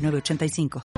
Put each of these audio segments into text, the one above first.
985.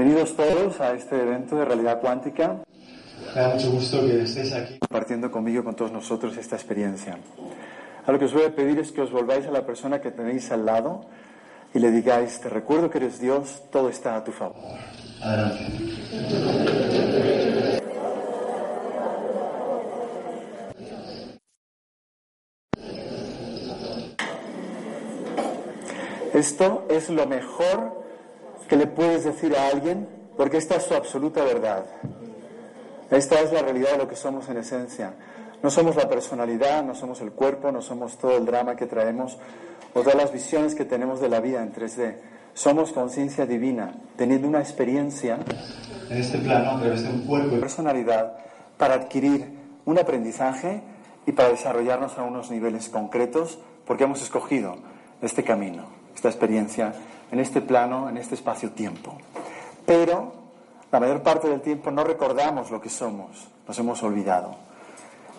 Bienvenidos todos a este evento de realidad cuántica. Me da mucho gusto que estéis aquí. Compartiendo conmigo, con todos nosotros, esta experiencia. A lo que os voy a pedir es que os volváis a la persona que tenéis al lado y le digáis, te recuerdo que eres Dios, todo está a tu favor. Adelante. Esto es lo mejor que le puedes decir a alguien porque esta es su absoluta verdad. Esta es la realidad de lo que somos en esencia. No somos la personalidad, no somos el cuerpo, no somos todo el drama que traemos o todas las visiones que tenemos de la vida en 3D. Somos conciencia divina, teniendo una experiencia En este plano, a través de un cuerpo y personalidad para adquirir un aprendizaje y para desarrollarnos a unos niveles concretos porque hemos escogido este camino, esta experiencia en este plano, en este espacio-tiempo. Pero la mayor parte del tiempo no recordamos lo que somos, nos hemos olvidado.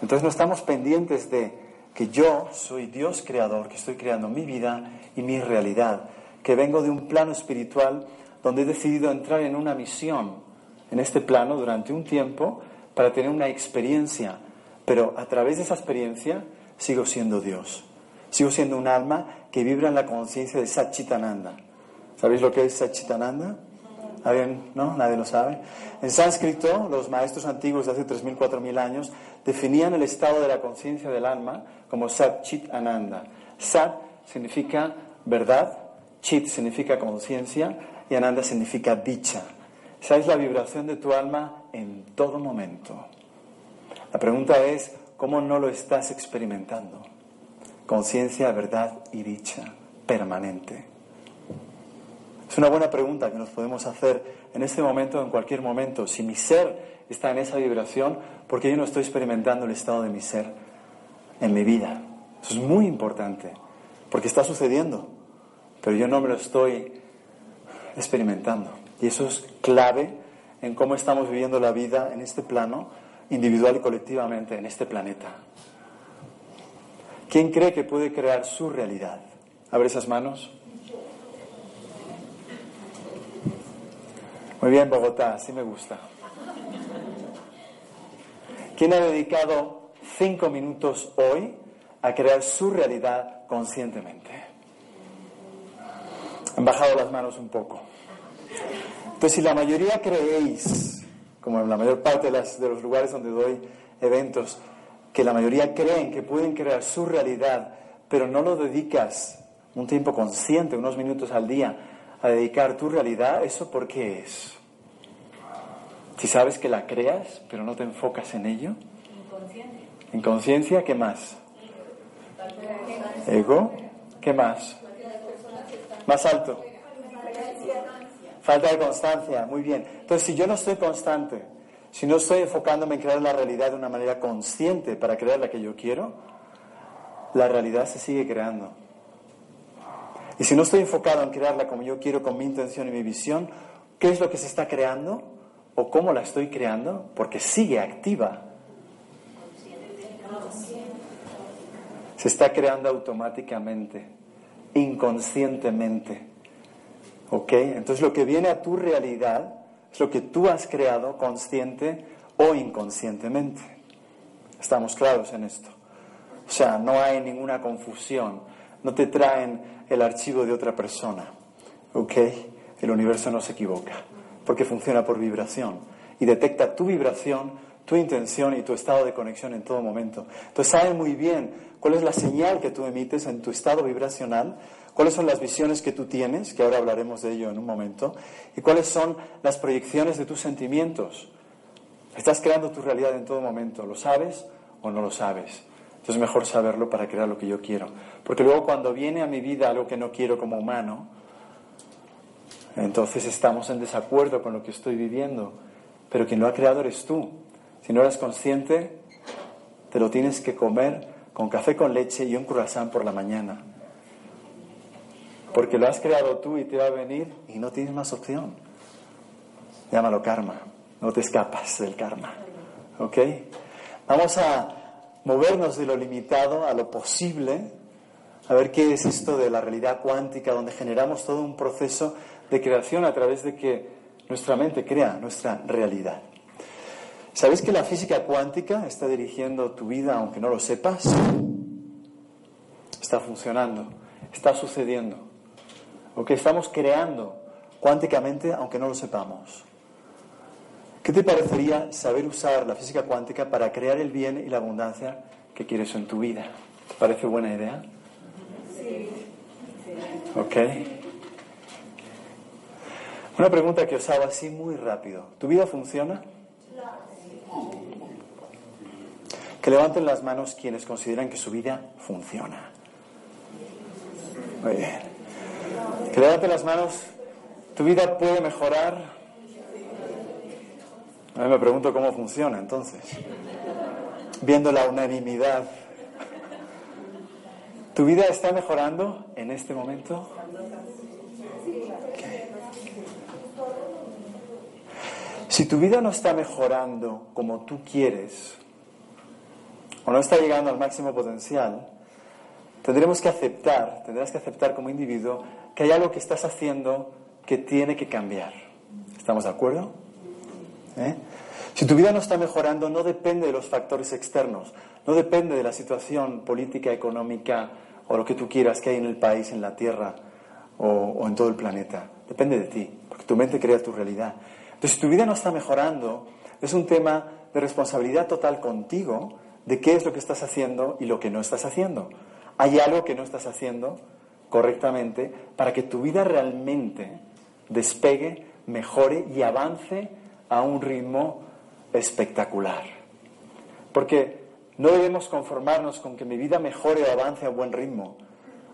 Entonces no estamos pendientes de que yo soy Dios creador, que estoy creando mi vida y mi realidad, que vengo de un plano espiritual donde he decidido entrar en una misión en este plano durante un tiempo para tener una experiencia, pero a través de esa experiencia sigo siendo Dios. Sigo siendo un alma que vibra en la conciencia de Satchitananda. ¿Sabéis lo que es Satchitananda? ¿Alguien? ¿No? Nadie lo sabe. En sánscrito, los maestros antiguos de hace 3.000, 4.000 años definían el estado de la conciencia del alma como Sat Chit Ananda. Sat significa verdad, Chit significa conciencia y Ananda significa dicha. Esa es la vibración de tu alma en todo momento. La pregunta es, ¿cómo no lo estás experimentando? Conciencia, verdad y dicha permanente. Es una buena pregunta que nos podemos hacer en este momento en cualquier momento. Si mi ser está en esa vibración, ¿por qué yo no estoy experimentando el estado de mi ser en mi vida? Eso es muy importante, porque está sucediendo, pero yo no me lo estoy experimentando. Y eso es clave en cómo estamos viviendo la vida en este plano, individual y colectivamente, en este planeta. ¿Quién cree que puede crear su realidad? Abre esas manos. Muy bien, Bogotá, así me gusta. ¿Quién ha dedicado cinco minutos hoy a crear su realidad conscientemente? Han bajado las manos un poco. Entonces, si la mayoría creéis, como en la mayor parte de, de los lugares donde doy eventos, que la mayoría creen que pueden crear su realidad, pero no lo dedicas un tiempo consciente, unos minutos al día, a dedicar tu realidad, ¿eso por qué es? Si sabes que la creas, pero no te enfocas en ello. Inconsciencia, ¿qué más? Ego, ¿qué más? Más alto. Falta de constancia, muy bien. Entonces, si yo no estoy constante, si no estoy enfocándome en crear la realidad de una manera consciente para crear la que yo quiero, la realidad se sigue creando. Y si no estoy enfocado en crearla como yo quiero, con mi intención y mi visión, ¿qué es lo que se está creando? ¿O cómo la estoy creando? Porque sigue activa. Se está creando automáticamente. inconscientemente. ¿Ok? Entonces lo que viene a tu realidad es lo que tú has creado consciente o inconscientemente. Estamos claros en esto. O sea, no hay ninguna confusión. No te traen el archivo de otra persona. ¿Ok? El universo no se equivoca. Porque funciona por vibración. Y detecta tu vibración, tu intención y tu estado de conexión en todo momento. Entonces sabe muy bien cuál es la señal que tú emites en tu estado vibracional cuáles son las visiones que tú tienes, que ahora hablaremos de ello en un momento, y cuáles son las proyecciones de tus sentimientos. Estás creando tu realidad en todo momento, ¿lo sabes o no lo sabes? Entonces es mejor saberlo para crear lo que yo quiero. Porque luego cuando viene a mi vida algo que no quiero como humano, entonces estamos en desacuerdo con lo que estoy viviendo. Pero quien lo ha creado eres tú. Si no eres consciente, te lo tienes que comer con café con leche y un croissant por la mañana. Porque lo has creado tú y te va a venir y no tienes más opción. Llámalo karma. No te escapas del karma. ¿Ok? Vamos a movernos de lo limitado a lo posible, a ver qué es esto de la realidad cuántica, donde generamos todo un proceso de creación a través de que nuestra mente crea nuestra realidad. ¿Sabéis que la física cuántica está dirigiendo tu vida aunque no lo sepas? Está funcionando, está sucediendo o que estamos creando cuánticamente aunque no lo sepamos. ¿Qué te parecería saber usar la física cuántica para crear el bien y la abundancia que quieres en tu vida? ¿Te parece buena idea? Sí. Ok. Una pregunta que os hago así muy rápido. ¿Tu vida funciona? Que levanten las manos quienes consideran que su vida funciona. Muy bien. Que levante las manos. ¿Tu vida puede mejorar? A mí me pregunto cómo funciona entonces. Viendo la unanimidad. ¿Tu vida está mejorando en este momento? Si tu vida no está mejorando como tú quieres, o no está llegando al máximo potencial, tendremos que aceptar, tendrás que aceptar como individuo que hay algo que estás haciendo que tiene que cambiar. ¿Estamos de acuerdo? ¿Eh? Si tu vida no está mejorando, no depende de los factores externos, no depende de la situación política, económica o lo que tú quieras que hay en el país, en la tierra o, o en todo el planeta. Depende de ti, porque tu mente crea tu realidad. Entonces, si tu vida no está mejorando, es un tema de responsabilidad total contigo de qué es lo que estás haciendo y lo que no estás haciendo. Hay algo que no estás haciendo correctamente para que tu vida realmente despegue, mejore y avance a un ritmo espectacular. Porque no debemos conformarnos con que mi vida mejore o avance a buen ritmo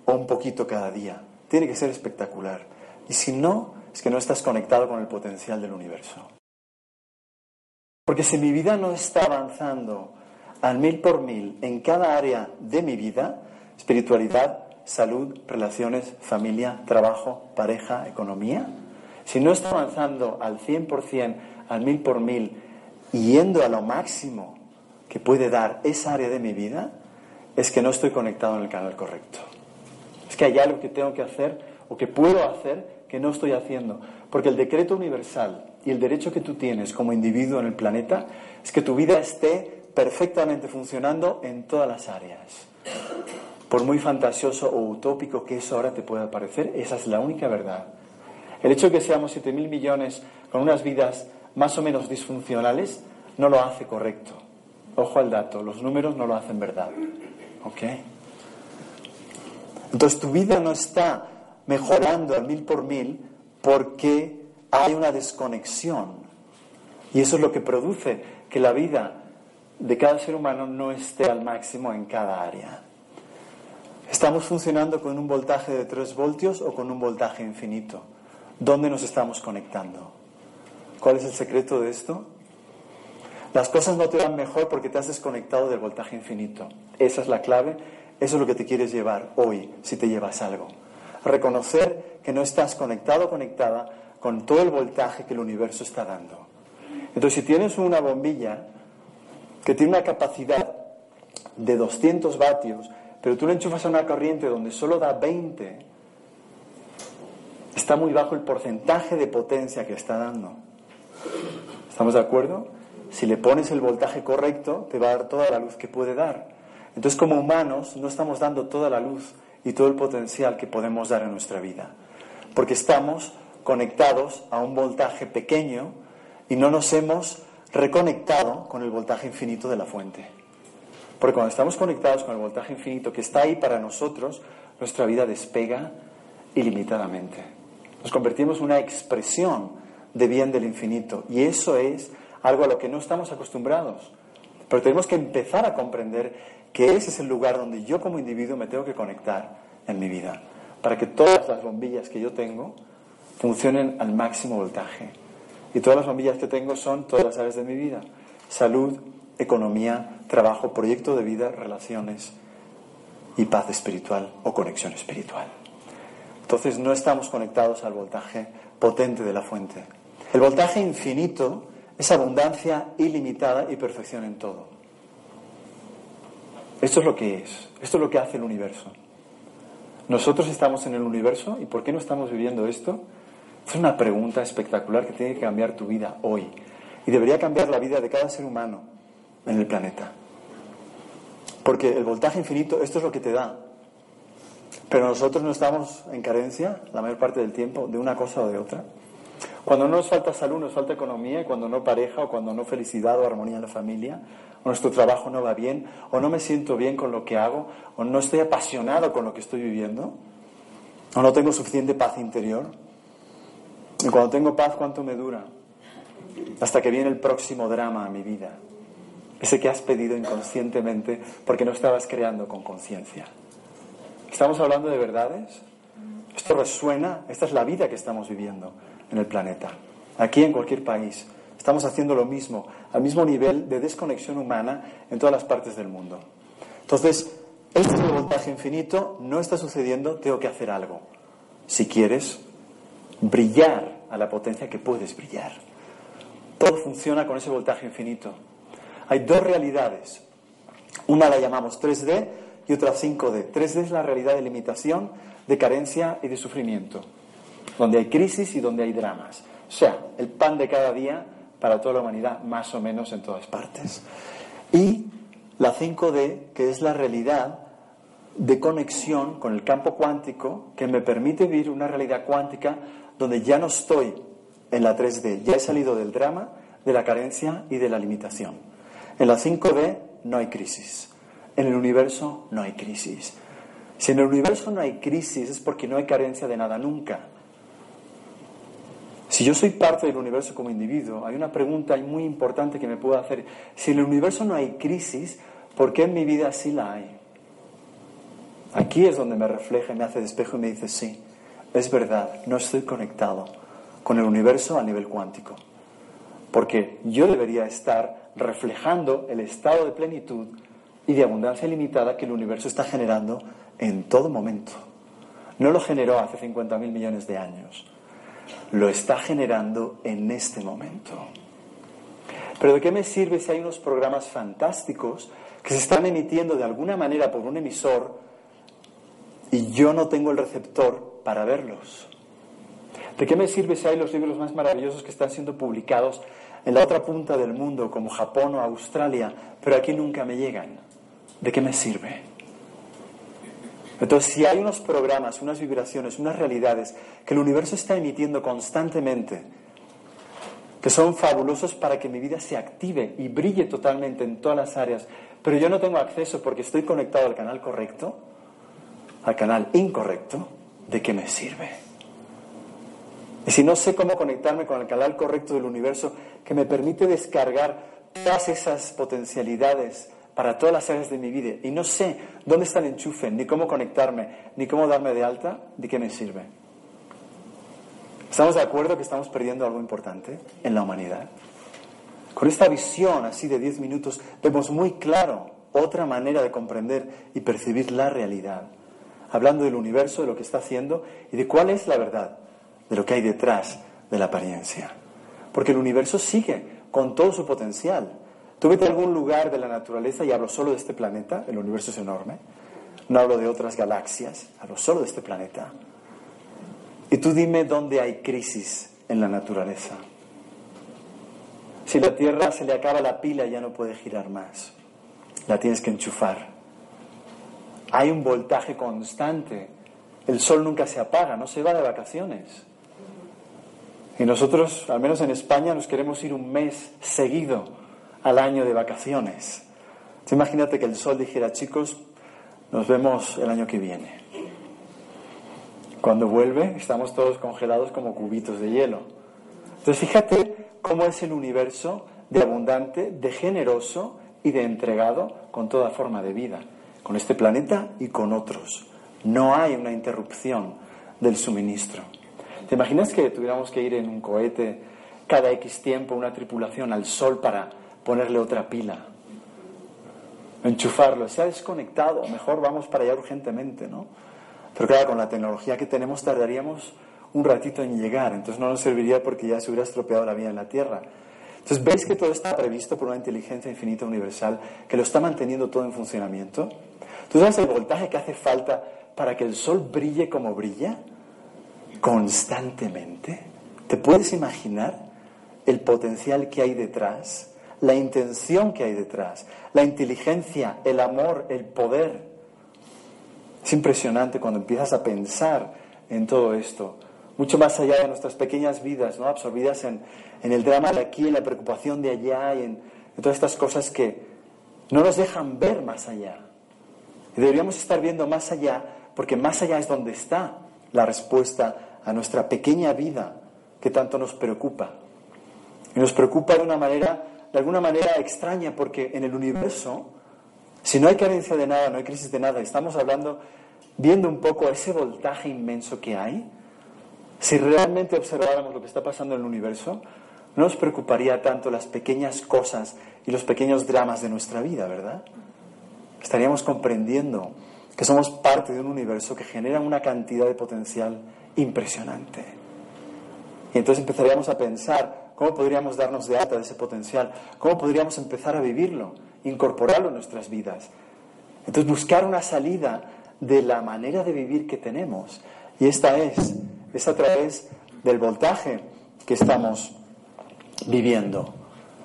o un poquito cada día. Tiene que ser espectacular. Y si no, es que no estás conectado con el potencial del universo. Porque si mi vida no está avanzando al mil por mil en cada área de mi vida, espiritualidad, salud, relaciones, familia, trabajo, pareja, economía, si no está avanzando al 100%, al mil por mil, yendo a lo máximo que puede dar esa área de mi vida, es que no estoy conectado en el canal correcto. Es que hay algo que tengo que hacer o que puedo hacer que no estoy haciendo. Porque el decreto universal y el derecho que tú tienes como individuo en el planeta es que tu vida esté perfectamente funcionando en todas las áreas. Por muy fantasioso o utópico que eso ahora te pueda parecer, esa es la única verdad. El hecho de que seamos 7.000 millones con unas vidas más o menos disfuncionales no lo hace correcto. Ojo al dato, los números no lo hacen verdad. ¿Ok? Entonces tu vida no está mejorando al mil por mil porque hay una desconexión. Y eso es lo que produce que la vida de cada ser humano no esté al máximo en cada área. ¿Estamos funcionando con un voltaje de 3 voltios o con un voltaje infinito? ¿Dónde nos estamos conectando? ¿Cuál es el secreto de esto? Las cosas no te van mejor porque te has desconectado del voltaje infinito. Esa es la clave, eso es lo que te quieres llevar hoy, si te llevas algo. Reconocer que no estás conectado o conectada con todo el voltaje que el universo está dando. Entonces, si tienes una bombilla que tiene una capacidad de 200 vatios, pero tú le enchufas a una corriente donde solo da 20, está muy bajo el porcentaje de potencia que está dando. ¿Estamos de acuerdo? Si le pones el voltaje correcto, te va a dar toda la luz que puede dar. Entonces, como humanos, no estamos dando toda la luz y todo el potencial que podemos dar en nuestra vida, porque estamos conectados a un voltaje pequeño y no nos hemos reconectado con el voltaje infinito de la fuente. Porque cuando estamos conectados con el voltaje infinito que está ahí para nosotros, nuestra vida despega ilimitadamente. Nos convertimos en una expresión de bien del infinito y eso es algo a lo que no estamos acostumbrados. Pero tenemos que empezar a comprender que ese es el lugar donde yo como individuo me tengo que conectar en mi vida, para que todas las bombillas que yo tengo funcionen al máximo voltaje. Y todas las bombillas que tengo son todas las áreas de mi vida. Salud, economía, trabajo, proyecto de vida, relaciones y paz espiritual o conexión espiritual. Entonces no estamos conectados al voltaje potente de la fuente. El voltaje infinito es abundancia ilimitada y perfección en todo. Esto es lo que es, esto es lo que hace el universo. Nosotros estamos en el universo y ¿por qué no estamos viviendo esto? Es una pregunta espectacular que tiene que cambiar tu vida hoy y debería cambiar la vida de cada ser humano en el planeta. Porque el voltaje infinito, esto es lo que te da. Pero nosotros no estamos en carencia la mayor parte del tiempo de una cosa o de otra. Cuando no nos falta salud, nos falta economía, cuando no pareja, o cuando no felicidad o armonía en la familia, o nuestro trabajo no va bien, o no me siento bien con lo que hago, o no estoy apasionado con lo que estoy viviendo, o no tengo suficiente paz interior. Y cuando tengo paz, ¿cuánto me dura? Hasta que viene el próximo drama a mi vida. Ese que has pedido inconscientemente porque no estabas creando con conciencia. ¿Estamos hablando de verdades? Esto resuena, esta es la vida que estamos viviendo en el planeta, aquí en cualquier país. Estamos haciendo lo mismo, al mismo nivel de desconexión humana en todas las partes del mundo. Entonces, este voltaje infinito no está sucediendo, tengo que hacer algo. Si quieres brillar a la potencia que puedes brillar. Todo funciona con ese voltaje infinito. Hay dos realidades. Una la llamamos 3D y otra 5D. 3D es la realidad de limitación, de carencia y de sufrimiento donde hay crisis y donde hay dramas. O sea, el pan de cada día para toda la humanidad, más o menos en todas partes. Y la 5D, que es la realidad de conexión con el campo cuántico, que me permite vivir una realidad cuántica donde ya no estoy en la 3D, ya he salido del drama, de la carencia y de la limitación. En la 5D no hay crisis. En el universo no hay crisis. Si en el universo no hay crisis es porque no hay carencia de nada nunca. Si yo soy parte del universo como individuo, hay una pregunta muy importante que me puedo hacer. Si en el universo no hay crisis, ¿por qué en mi vida sí la hay? Aquí es donde me refleja me hace despejo y me dice, sí, es verdad, no estoy conectado con el universo a nivel cuántico. Porque yo debería estar reflejando el estado de plenitud y de abundancia ilimitada que el universo está generando en todo momento. No lo generó hace 50.000 millones de años lo está generando en este momento. Pero ¿de qué me sirve si hay unos programas fantásticos que se están emitiendo de alguna manera por un emisor y yo no tengo el receptor para verlos? ¿De qué me sirve si hay los libros más maravillosos que están siendo publicados en la otra punta del mundo, como Japón o Australia, pero aquí nunca me llegan? ¿De qué me sirve? Entonces, si hay unos programas, unas vibraciones, unas realidades que el universo está emitiendo constantemente, que son fabulosos para que mi vida se active y brille totalmente en todas las áreas, pero yo no tengo acceso porque estoy conectado al canal correcto, al canal incorrecto, ¿de qué me sirve? Y si no sé cómo conectarme con el canal correcto del universo que me permite descargar todas esas potencialidades para todas las áreas de mi vida y no sé dónde está el enchufe, ni cómo conectarme, ni cómo darme de alta, ¿de qué me sirve? ¿Estamos de acuerdo que estamos perdiendo algo importante en la humanidad? Con esta visión así de 10 minutos vemos muy claro otra manera de comprender y percibir la realidad, hablando del universo, de lo que está haciendo y de cuál es la verdad, de lo que hay detrás de la apariencia. Porque el universo sigue con todo su potencial, Tú vete a algún lugar de la naturaleza, y hablo solo de este planeta, el universo es enorme, no hablo de otras galaxias, hablo solo de este planeta. Y tú dime dónde hay crisis en la naturaleza. Si la Tierra se le acaba la pila ya no puede girar más. La tienes que enchufar. Hay un voltaje constante. El sol nunca se apaga, no se va de vacaciones. Y nosotros, al menos en España, nos queremos ir un mes seguido al año de vacaciones. imagínate que el sol dijera, chicos, nos vemos el año que viene. Cuando vuelve, estamos todos congelados como cubitos de hielo. Entonces, fíjate cómo es el universo de abundante, de generoso y de entregado con toda forma de vida, con este planeta y con otros. No hay una interrupción del suministro. ¿Te imaginas que tuviéramos que ir en un cohete cada X tiempo, una tripulación al sol para ponerle otra pila? Enchufarlo, ha desconectado, mejor vamos para allá urgentemente, ¿no? Pero claro, con la tecnología que tenemos tardaríamos un ratito en llegar, entonces no nos serviría porque ya se hubiera estropeado la vida en la Tierra. Entonces, ¿veis que todo está previsto por una inteligencia infinita universal que lo está manteniendo todo en funcionamiento? ¿Tú sabes el voltaje que hace falta para que el Sol brille como brilla? Constantemente. ¿Te puedes imaginar el potencial que hay detrás? La intención que hay detrás, la inteligencia, el amor, el poder. Es impresionante cuando empiezas a pensar en todo esto, mucho más allá de nuestras pequeñas vidas, ¿no? absorbidas en, el drama de aquí, en la preocupación de allá y en, todas estas cosas que no nos dejan ver más allá. Y deberíamos estar viendo más allá, porque más allá es donde está la respuesta a nuestra pequeña vida que tanto nos preocupa. Y nos preocupa de una manera, de alguna manera extraña, porque en el universo si no hay carencia de nada, no hay crisis de nada, estamos hablando, viendo un poco ese voltaje inmenso que hay, si realmente observáramos lo que está pasando en el universo, no nos preocuparía tanto las pequeñas cosas y los pequeños dramas de nuestra vida, ¿verdad? Estaríamos comprendiendo que somos parte de un universo que genera una cantidad de potencial impresionante. Y entonces empezaríamos a pensar cómo podríamos darnos de alta de ese potencial, cómo podríamos empezar a vivirlo incorporarlo en nuestras vidas. Entonces, buscar una salida de la manera de vivir que tenemos. Y esta es, es a través del voltaje que estamos viviendo.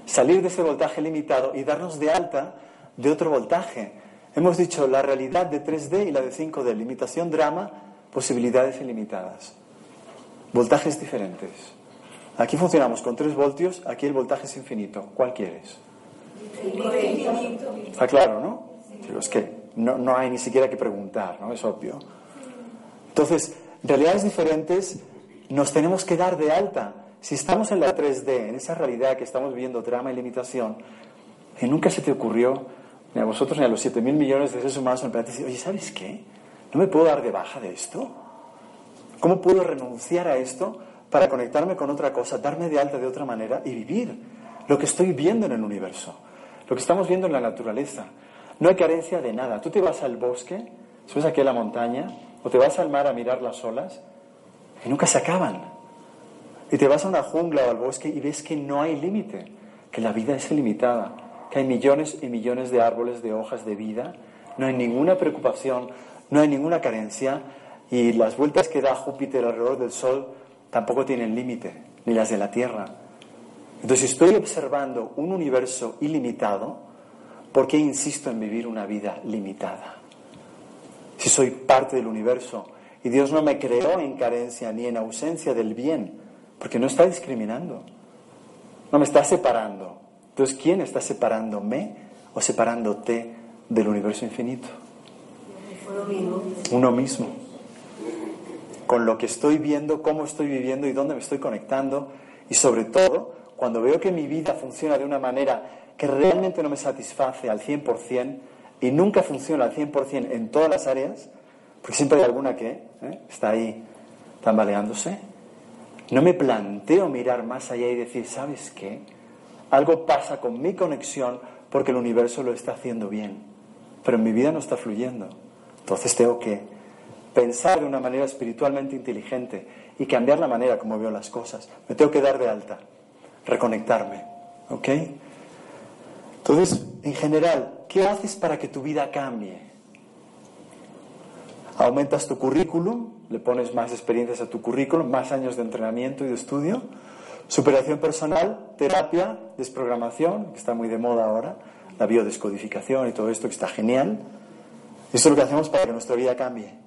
Salir de ese voltaje limitado y darnos de alta de otro voltaje. Hemos dicho la realidad de 3D y la de 5D, limitación, drama, posibilidades ilimitadas. Voltajes diferentes. Aquí funcionamos con 3 voltios, aquí el voltaje es infinito. ¿Cuál quieres? Está claro, ¿no? es que no, no, hay ni siquiera que preguntar, ¿no? Es obvio. Entonces, realidades diferentes nos tenemos que dar de alta. Si estamos en la 3D, en esa realidad que estamos viviendo, drama y limitación, y nunca se te ocurrió, ni a vosotros ni a los 7 mil millones de seres humanos en el oye, ¿sabes qué? ¿No me puedo dar de baja de esto? ¿Cómo puedo renunciar a esto para conectarme con otra cosa, darme de alta de otra manera y vivir lo que estoy viendo en el universo? Lo que estamos viendo en la naturaleza. No hay carencia de nada. Tú te vas al bosque, subes aquí a la montaña, o te vas al mar a mirar las olas, y nunca se acaban. Y te vas a una jungla o al bosque y ves que no hay límite, que la vida es ilimitada, que hay millones y millones de árboles de hojas de vida, no hay ninguna preocupación, no hay ninguna carencia, y las vueltas que da Júpiter alrededor del Sol tampoco tienen límite, ni las de la Tierra. Entonces, si estoy observando un universo ilimitado, ¿por qué insisto en vivir una vida limitada? Si soy parte del universo y Dios no me creó en carencia ni en ausencia del bien, porque no está discriminando, no me está separando. Entonces, ¿quién está separándome o separándote del universo infinito? Uno mismo. Con lo que estoy viendo, cómo estoy viviendo y dónde me estoy conectando y sobre todo cuando veo que mi vida funciona de una manera que realmente no me satisface al 100% y nunca funciona al 100% en todas las áreas, porque siempre hay alguna que ¿eh? está ahí tambaleándose, no me planteo mirar más allá y decir, ¿sabes qué? Algo pasa con mi conexión porque el universo lo está haciendo bien, pero mi vida no está fluyendo. Entonces tengo que pensar de una manera espiritualmente inteligente y cambiar la manera como veo las cosas. Me tengo que dar de alta reconectarme. ¿Ok? Entonces, en general, ¿qué haces para que tu vida cambie? Aumentas tu currículum, le pones más experiencias a tu currículum, más años de entrenamiento y de estudio. Superación personal, terapia, desprogramación, que está muy de moda ahora, la biodescodificación y todo esto que está genial. Esto es lo que hacemos para que nuestra vida cambie.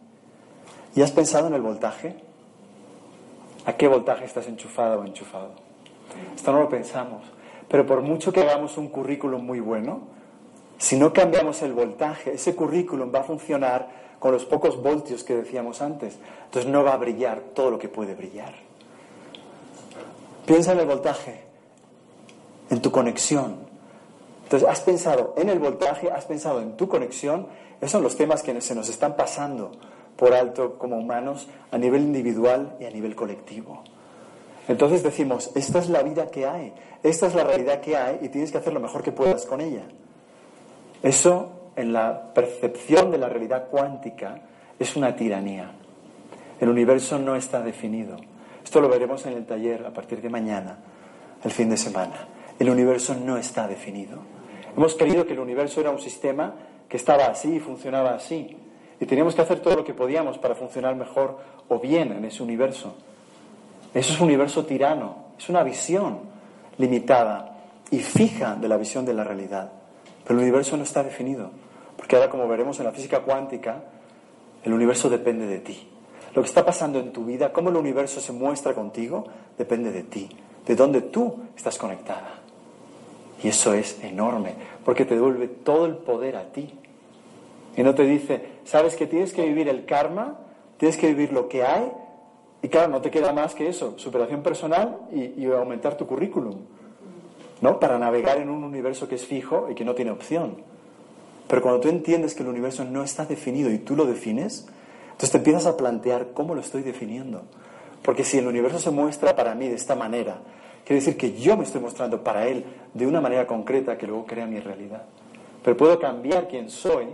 ¿Y has pensado en el voltaje? ¿A qué voltaje estás enchufado o enchufado? Esto no lo pensamos. Pero por mucho que hagamos un currículum muy bueno, si no cambiamos el voltaje, ese currículum va a funcionar con los pocos voltios que decíamos antes. Entonces no va a brillar todo lo que puede brillar. Piensa en el voltaje, en tu conexión. Entonces, has pensado en el voltaje, has pensado en tu conexión. Esos son los temas que se nos están pasando por alto como humanos a nivel individual y a nivel colectivo. Entonces decimos, esta es la vida que hay, esta es la realidad que hay y tienes que hacer lo mejor que puedas con ella. Eso, en la percepción de la realidad cuántica, es una tiranía. El universo no está definido. Esto lo veremos en el taller a partir de mañana, el fin de semana. El universo no está definido. Hemos creído que el universo era un sistema que estaba así y funcionaba así. Y teníamos que hacer todo lo que podíamos para funcionar mejor o bien en ese universo. Eso es un universo tirano, es una visión limitada y fija de la visión de la realidad. Pero el universo no está definido, porque ahora como veremos en la física cuántica, el universo depende de ti. Lo que está pasando en tu vida, cómo el universo se muestra contigo, depende de ti, de dónde tú estás conectada. Y eso es enorme, porque te devuelve todo el poder a ti. Y no te dice, sabes que tienes que vivir el karma, tienes que vivir lo que hay, y claro, no te queda más que eso, superación personal y, y aumentar tu currículum. ¿no? Para navegar en un universo que es fijo y que no tiene opción. Pero cuando tú entiendes que el universo no está definido y tú lo defines, entonces te empiezas a plantear cómo lo estoy definiendo. Porque si el universo se muestra para mí de esta manera, quiere decir que yo me estoy mostrando para él de una manera concreta que luego crea mi realidad. Pero puedo cambiar quién soy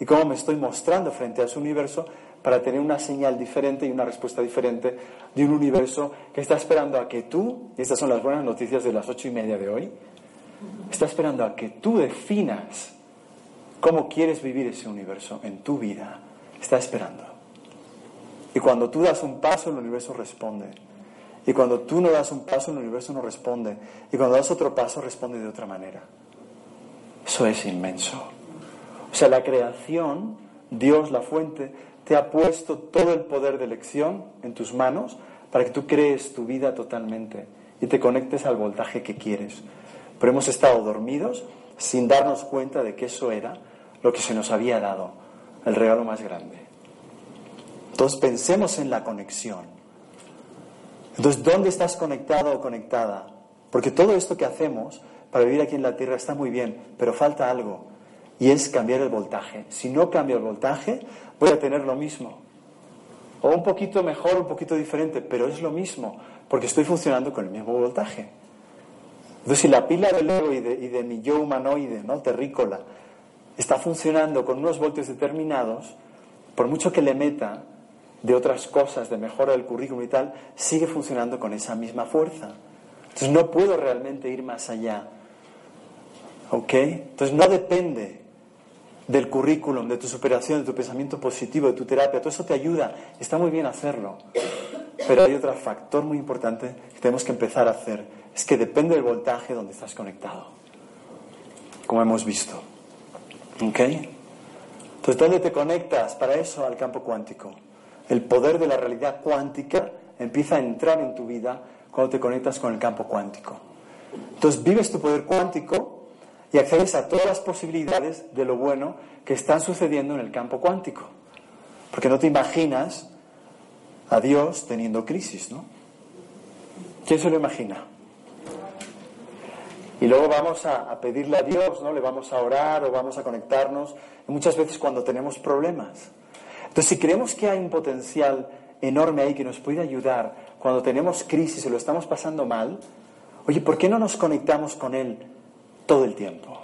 y cómo me estoy mostrando frente a su universo para tener una señal diferente y una respuesta diferente de un universo que está esperando a que tú, y estas son las buenas noticias de las ocho y media de hoy, está esperando a que tú definas cómo quieres vivir ese universo en tu vida. Está esperando. Y cuando tú das un paso, el universo responde. Y cuando tú no das un paso, el universo no responde. Y cuando das otro paso, responde de otra manera. Eso es inmenso. O sea, la creación, Dios, la fuente, te ha puesto todo el poder de elección en tus manos para que tú crees tu vida totalmente y te conectes al voltaje que quieres. Pero hemos estado dormidos sin darnos cuenta de que eso era lo que se nos había dado, el regalo más grande. Entonces pensemos en la conexión. Entonces, ¿dónde estás conectado o conectada? Porque todo esto que hacemos para vivir aquí en la Tierra está muy bien, pero falta algo, y es cambiar el voltaje. Si no cambio el voltaje, voy a tener lo mismo. O un poquito mejor, un poquito diferente, pero es lo mismo, porque estoy funcionando con el mismo voltaje. Entonces, si la pila del ego y de, mi yo humanoide, ¿no? terrícola, está funcionando con unos voltios determinados, por mucho que le meta de otras cosas, de mejora del currículum y tal, sigue funcionando con esa misma fuerza. Entonces no puedo realmente ir más allá. ¿Ok? Entonces no depende del currículum, de tu superación, de tu pensamiento positivo, de tu terapia, todo eso te ayuda, está muy bien hacerlo. Pero hay otro factor muy importante que tenemos que empezar a hacer, es que depende del voltaje donde estás conectado, como hemos visto. ¿Ok? Entonces, ¿dónde te conectas para eso? Al campo cuántico. El poder de la realidad cuántica empieza a entrar en tu vida cuando te conectas con el campo cuántico. Entonces, vives tu poder cuántico y accedes a todas las posibilidades de lo bueno que están sucediendo en el campo cuántico. Porque no te imaginas a Dios teniendo crisis, ¿no? ¿Quién se lo imagina? Y luego vamos a, pedirle a Dios, ¿no? Le vamos a orar o vamos a conectarnos, muchas veces cuando tenemos problemas. Entonces, si creemos que hay un potencial enorme ahí que nos puede ayudar cuando tenemos crisis y lo estamos pasando mal, oye, ¿por qué no nos conectamos con Él todo el tiempo.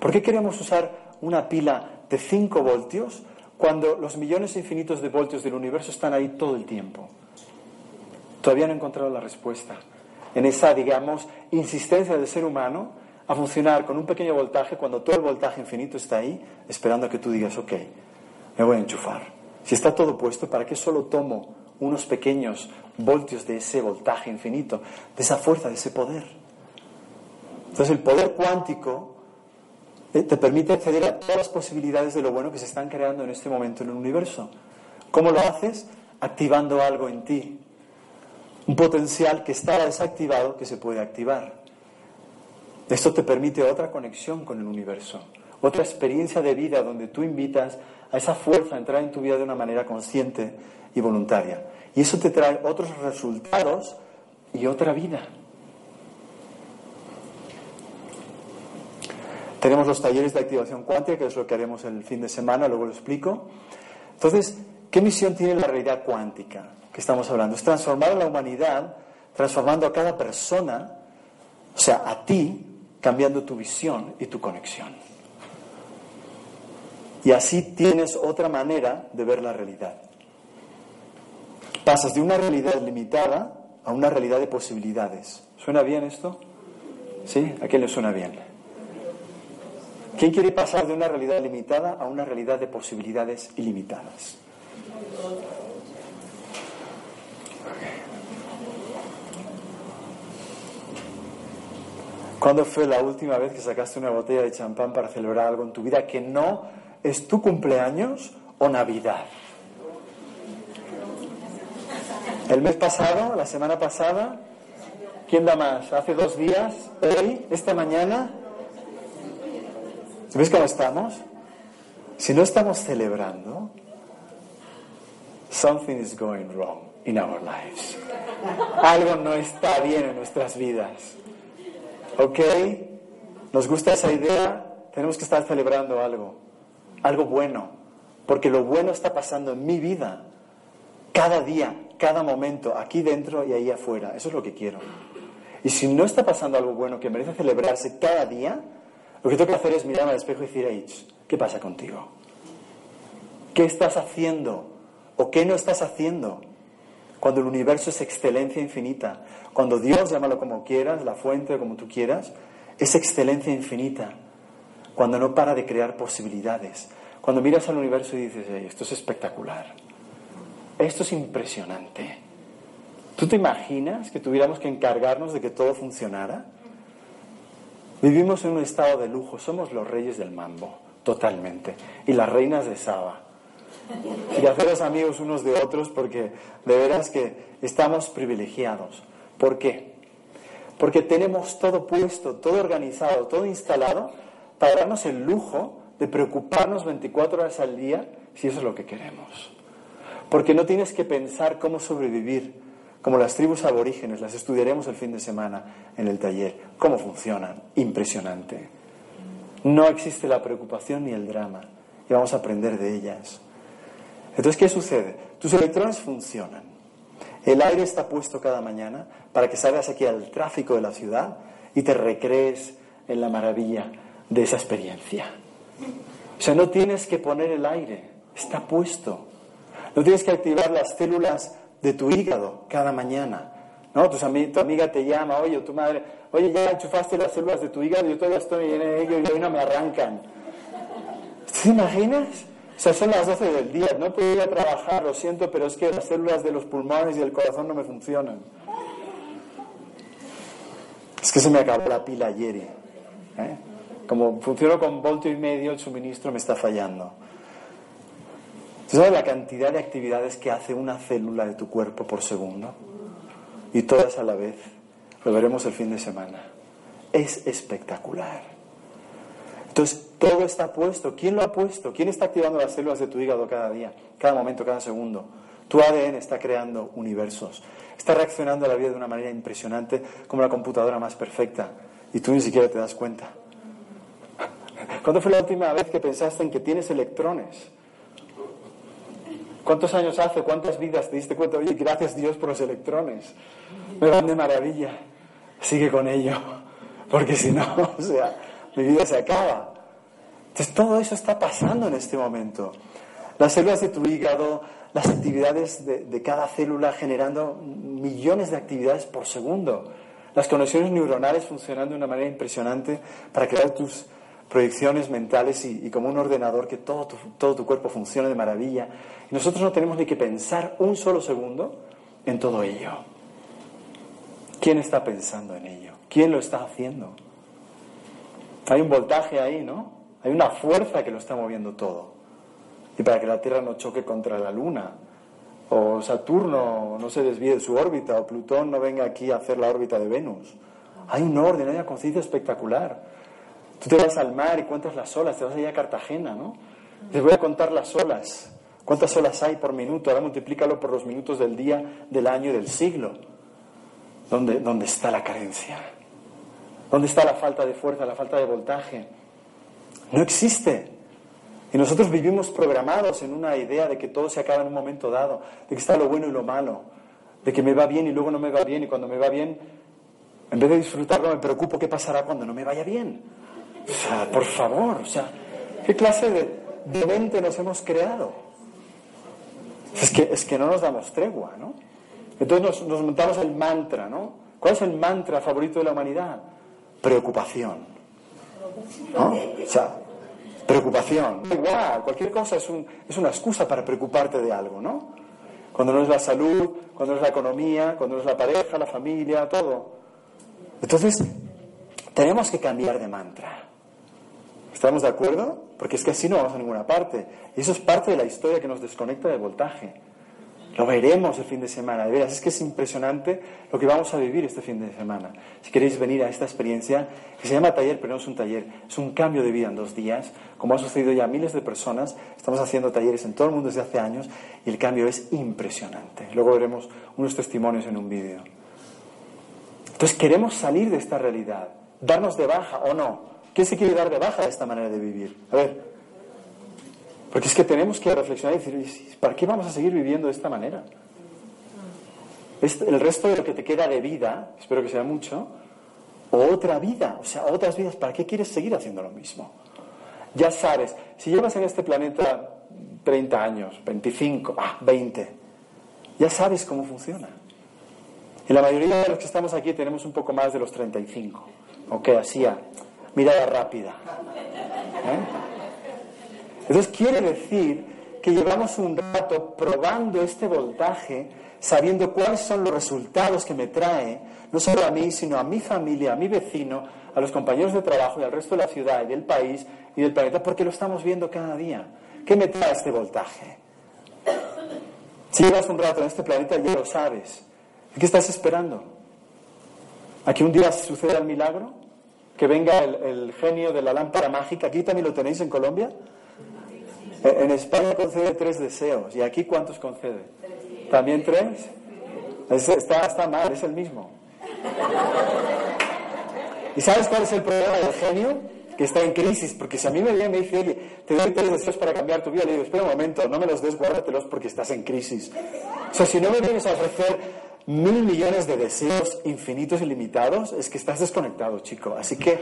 ¿Por qué queremos usar una pila de 5 voltios cuando los millones infinitos de voltios del universo están ahí todo el tiempo? Todavía no he encontrado la respuesta en esa, digamos, insistencia del ser humano a funcionar con un pequeño voltaje cuando todo el voltaje infinito está ahí esperando a que tú digas, ok, me voy a enchufar. Si está todo puesto, ¿para qué solo tomo unos pequeños voltios de ese voltaje infinito, de esa fuerza, de ese poder? Entonces el poder cuántico eh, te permite acceder a todas las posibilidades de lo bueno que se están creando en este momento en el universo. ¿Cómo lo haces? Activando algo en ti. Un potencial que estaba desactivado que se puede activar. Esto te permite otra conexión con el universo, otra experiencia de vida donde tú invitas a esa fuerza a entrar en tu vida de una manera consciente y voluntaria. Y eso te trae otros resultados y otra vida. Tenemos los talleres de activación cuántica, que es lo que haremos el fin de semana, luego lo explico. Entonces, ¿qué misión tiene la realidad cuántica que estamos hablando? Es transformar a la humanidad, transformando a cada persona, o sea, a ti, cambiando tu visión y tu conexión. Y así tienes otra manera de ver la realidad. Pasas de una realidad limitada a una realidad de posibilidades. ¿Suena bien esto? ¿Sí? ¿A quién le suena bien? ¿Quién quiere pasar de una realidad limitada a una realidad de posibilidades ilimitadas? ¿Cuándo fue la última vez que sacaste una botella de champán para celebrar algo en tu vida que no es tu cumpleaños o Navidad? ¿El mes pasado? ¿La semana pasada? ¿Quién da más? ¿Hace dos días? ¿Hoy? ¿Esta mañana? ¿Ves cómo estamos? Si no estamos celebrando, something is going wrong in our lives. Algo no está bien en nuestras vidas. ¿Ok? ¿Nos gusta esa idea? Tenemos que estar celebrando algo, algo bueno, porque lo bueno está pasando en mi vida, cada día, cada momento, aquí dentro y ahí afuera. Eso es lo que quiero. Y si no está pasando algo bueno que merece celebrarse cada día, lo que tengo que hacer es mirarme al espejo y decir, ¿qué pasa contigo? ¿Qué estás haciendo? ¿O qué no estás haciendo? Cuando el universo es excelencia infinita, cuando Dios, llámalo como quieras, la fuente, como tú quieras, es excelencia infinita, cuando no para de crear posibilidades, cuando miras al universo y dices, esto es espectacular, esto es impresionante. ¿Tú te imaginas que tuviéramos que encargarnos de que todo funcionara? Vivimos en un estado de lujo, somos los reyes del mambo, totalmente, y las reinas de Saba. Y haceros amigos unos de otros porque de veras que estamos privilegiados. ¿Por qué? Porque tenemos todo puesto, todo organizado, todo instalado para darnos el lujo de preocuparnos 24 horas al día si eso es lo que queremos. Porque no tienes que pensar cómo sobrevivir, como las tribus aborígenes, las estudiaremos el fin de semana en el taller, cómo funcionan, impresionante. No existe la preocupación ni el drama y vamos a aprender de ellas. Entonces, ¿qué sucede? Tus electrones funcionan. El aire está puesto cada mañana para que salgas aquí al tráfico de la ciudad y te recrees en la maravilla de esa experiencia. O sea, no tienes que poner el aire, está puesto. No tienes que activar las células de tu hígado cada mañana. ¿no? Tu, tu amiga te llama, oye, tu madre, oye, ya enchufaste las células de tu hígado, yo todavía estoy en ello y hoy no me arrancan. ¿Te imaginas? O sea, son las 12 del día, no puedo ir a trabajar, lo siento, pero es que las células de los pulmones y del corazón no me funcionan. Es que se me acabó la pila ayer. ¿eh? Como funciono con voltio y medio, el suministro me está fallando. ¿Sabes la cantidad de actividades que hace una célula de tu cuerpo por segundo? Y todas a la vez. Lo veremos el fin de semana. Es espectacular. Entonces, todo está puesto. ¿Quién lo ha puesto? ¿Quién está activando las células de tu hígado cada día, cada momento, cada segundo? Tu ADN está creando universos. Está reaccionando a la vida de una manera impresionante, como la computadora más perfecta. Y tú ni siquiera te das cuenta. ¿Cuándo fue la última vez que pensaste en que tienes electrones? ¿Cuántos años hace? ¿Cuántas vidas te diste cuenta? Oye, gracias Dios por los electrones. Me van de maravilla. Sigue con ello. Porque si no, o sea, mi vida se acaba. Entonces todo eso está pasando en este momento. Las células de tu hígado, las actividades de, de cada célula generando millones de actividades por segundo. Las conexiones neuronales funcionando de una manera impresionante para crear tus proyecciones mentales y, como un ordenador que todo tu, todo tu cuerpo funcione de maravilla. Y nosotros no tenemos ni que pensar un solo segundo en todo ello. ¿Quién está pensando en ello? ¿Quién lo está haciendo? Hay un voltaje ahí, ¿no? Hay una fuerza que lo está moviendo todo. Y para que la Tierra no choque contra la Luna, o Saturno no se desvíe de su órbita, o Plutón no venga aquí a hacer la órbita de Venus. Hay un orden, hay una conciencia espectacular. Tú te vas al mar y cuentas las olas, te vas allá a Cartagena, ¿no? Te voy a contar las olas. ¿Cuántas olas hay por minuto? Ahora multiplícalo por los minutos del día, del año y del siglo. ¿Dónde, dónde está la carencia? ¿Dónde está la falta de fuerza, la falta de voltaje? No existe. Y nosotros vivimos programados en una idea de que todo se acaba en un momento dado, de que está lo bueno y lo malo, de que me va bien y luego no me va bien y cuando me va bien, en vez de disfrutarlo me preocupo qué pasará cuando no me vaya bien. O sea, por favor, o sea, ¿qué clase de, mente nos hemos creado? Es que, es que no nos damos tregua, ¿no? Entonces nos, nos montamos el mantra, ¿no? ¿Cuál es el mantra favorito de la humanidad? Preocupación. ¿No? O sea, Preocupación. Igual, cualquier cosa es, un, es una excusa para preocuparte de algo, ¿no? Cuando no es la salud, cuando no es la economía, cuando no es la pareja, la familia, todo. Entonces, tenemos que cambiar de mantra. ¿Estamos de acuerdo? Porque es que así no vamos a ninguna parte. Y eso es parte de la historia que nos desconecta del voltaje. Lo veremos el fin de semana, de veras, es que es impresionante lo que vamos a vivir este fin de semana. Si queréis venir a esta experiencia, que se llama taller, pero no es un taller, es un cambio de vida en dos días, como ha sucedido ya a miles de personas, estamos haciendo talleres en todo el mundo desde hace años y el cambio es impresionante. Luego veremos unos testimonios en un vídeo. Entonces queremos salir de esta realidad, darnos de baja o no. ¿Quién se quiere dar de baja de esta manera de vivir? A ver, porque es que tenemos que reflexionar y decir, ¿para qué vamos a seguir viviendo de esta manera? El resto de lo que te queda de vida, espero que sea mucho, o otra vida, o sea, otras vidas, ¿para qué quieres seguir haciendo lo mismo? Ya sabes, si llevas en este planeta 30 años, 25, ah, 20, ya sabes cómo funciona. Y la mayoría de los que estamos aquí tenemos un poco más de los 35, ok, así a mirada rápida. ¿Eh? Entonces quiere decir que llevamos un rato probando este voltaje, sabiendo cuáles son los resultados que me trae, no solo a mí, sino a mi familia, a mi vecino, a los compañeros de trabajo y al resto de la ciudad y del país y del planeta, porque lo estamos viendo cada día. ¿Qué me trae este voltaje? Si llevas un rato en este planeta, ya lo sabes. ¿Qué estás esperando? ¿A que un día suceda el milagro? ¿Que venga el, el genio de la lámpara mágica? ¿Aquí también lo tenéis en Colombia? En España concede tres deseos. ¿Y aquí cuántos concede? ¿También tres? Está, está mal, es el mismo. ¿Y sabes cuál es el problema del genio? Que está en crisis, porque si a mí me viene y me dice, oye, te doy tres deseos para cambiar tu vida, le digo, espera un momento, no me los des, guárdatelos porque estás en crisis. O sea, si no me vienes a ofrecer mil millones de deseos infinitos y limitados, es que estás desconectado, chico. Así que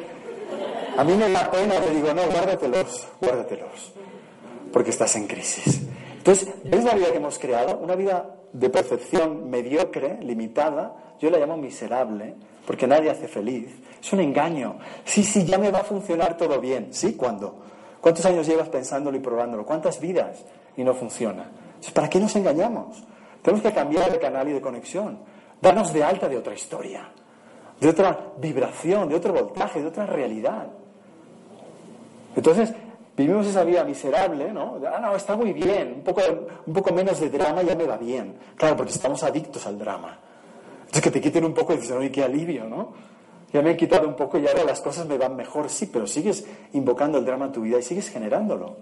a mí me da pena, le digo, no, guárdatelos, guárdatelos porque estás en crisis. Entonces, ¿ves la vida que hemos creado? Una vida de percepción mediocre, limitada, yo la llamo miserable, porque nadie hace feliz. Es un engaño. Sí, sí, ya me va a funcionar todo bien. ¿Sí? ¿Cuándo? ¿Cuántos años llevas pensándolo y probándolo? ¿Cuántas vidas? Y no funciona. ¿Para qué nos engañamos? Tenemos que cambiar de canal y de conexión. Darnos de alta de otra historia, de otra vibración, de otro voltaje, de otra realidad. Entonces, Vivimos esa vida miserable, ¿no? Ah, no, está muy bien, un poco, un poco menos de drama ya me va bien. Claro, porque estamos adictos al drama. Entonces que te quiten un poco y dices, oye, qué alivio, ¿no? Ya me he quitado un poco y ahora las cosas me van mejor, sí, pero sigues invocando el drama en tu vida y sigues generándolo.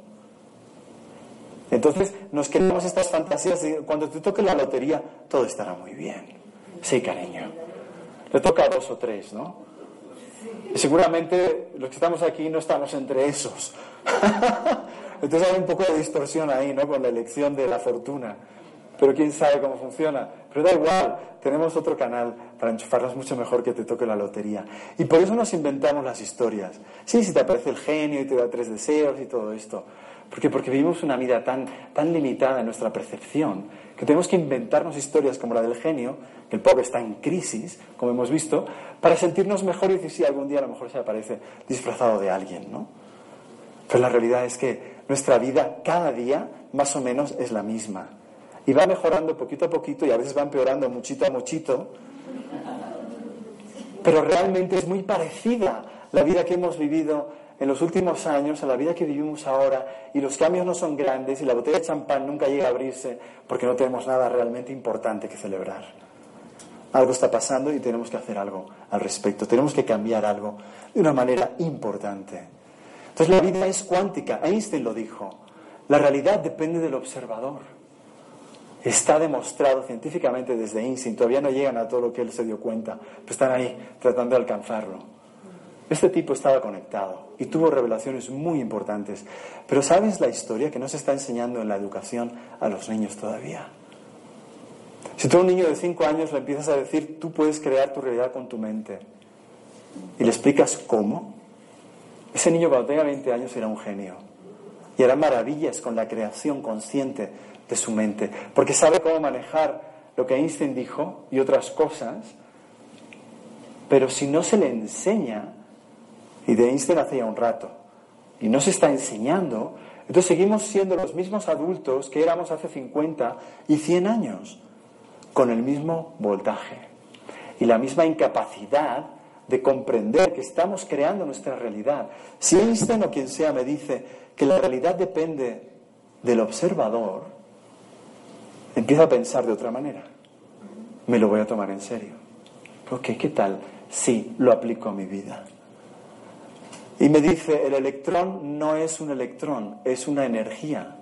Entonces nos quedamos estas fantasías de cuando te toque la lotería, todo estará muy bien. Sí, cariño. Le toca a dos o tres, ¿no? Seguramente los que estamos aquí no estamos entre esos. Entonces hay un poco de distorsión ahí, ¿no? Con la elección de la fortuna. Pero quién sabe cómo funciona. Pero da igual, tenemos otro canal para enchufarnos mucho mejor que te toque la lotería. Y por eso nos inventamos las historias. Sí, si te aparece el genio y te da tres deseos y todo esto. ¿Por qué? Porque vivimos una vida tan, tan limitada en nuestra percepción que tenemos que inventarnos historias como la del genio, que el pobre está en crisis, como hemos visto, para sentirnos mejor y decir, sí, algún día a lo mejor se aparece disfrazado de alguien, ¿no? Pero la realidad es que nuestra vida cada día más o menos es la misma. Y va mejorando poquito a poquito y a veces va empeorando muchito a muchito. Pero realmente es muy parecida la vida que hemos vivido en los últimos años a la vida que vivimos ahora y los cambios no son grandes y la botella de champán nunca llega a abrirse porque no tenemos nada realmente importante que celebrar. Algo está pasando y tenemos que hacer algo al respecto, tenemos que cambiar algo de una manera importante. Entonces la vida es cuántica, Einstein lo dijo, la realidad depende del observador. Está demostrado científicamente desde Einstein, todavía no llegan a todo lo que él se dio cuenta, pero están ahí tratando de alcanzarlo. Este tipo estaba conectado y tuvo revelaciones muy importantes. Pero ¿sabes la historia que no se está enseñando en la educación a los niños todavía? Si tú a un niño de 5 años le empiezas a decir, tú puedes crear tu realidad con tu mente, y le explicas cómo, ese niño cuando tenga 20 años será un genio. Y hará maravillas con la creación consciente de su mente, porque sabe cómo manejar lo que Einstein dijo y otras cosas, pero si no se le enseña, y de Einstein hace ya un rato. Y no se está enseñando. Entonces seguimos siendo los mismos adultos que éramos hace 50 y 100 años, con el mismo voltaje y la misma incapacidad de comprender que estamos creando nuestra realidad. Si Einstein o quien sea me dice que la realidad depende del observador, empiezo a pensar de otra manera. Me lo voy a tomar en serio. Ok, ¿qué tal? Sí, lo aplico a mi vida. Y me dice, el electrón no es un electrón, es una energía.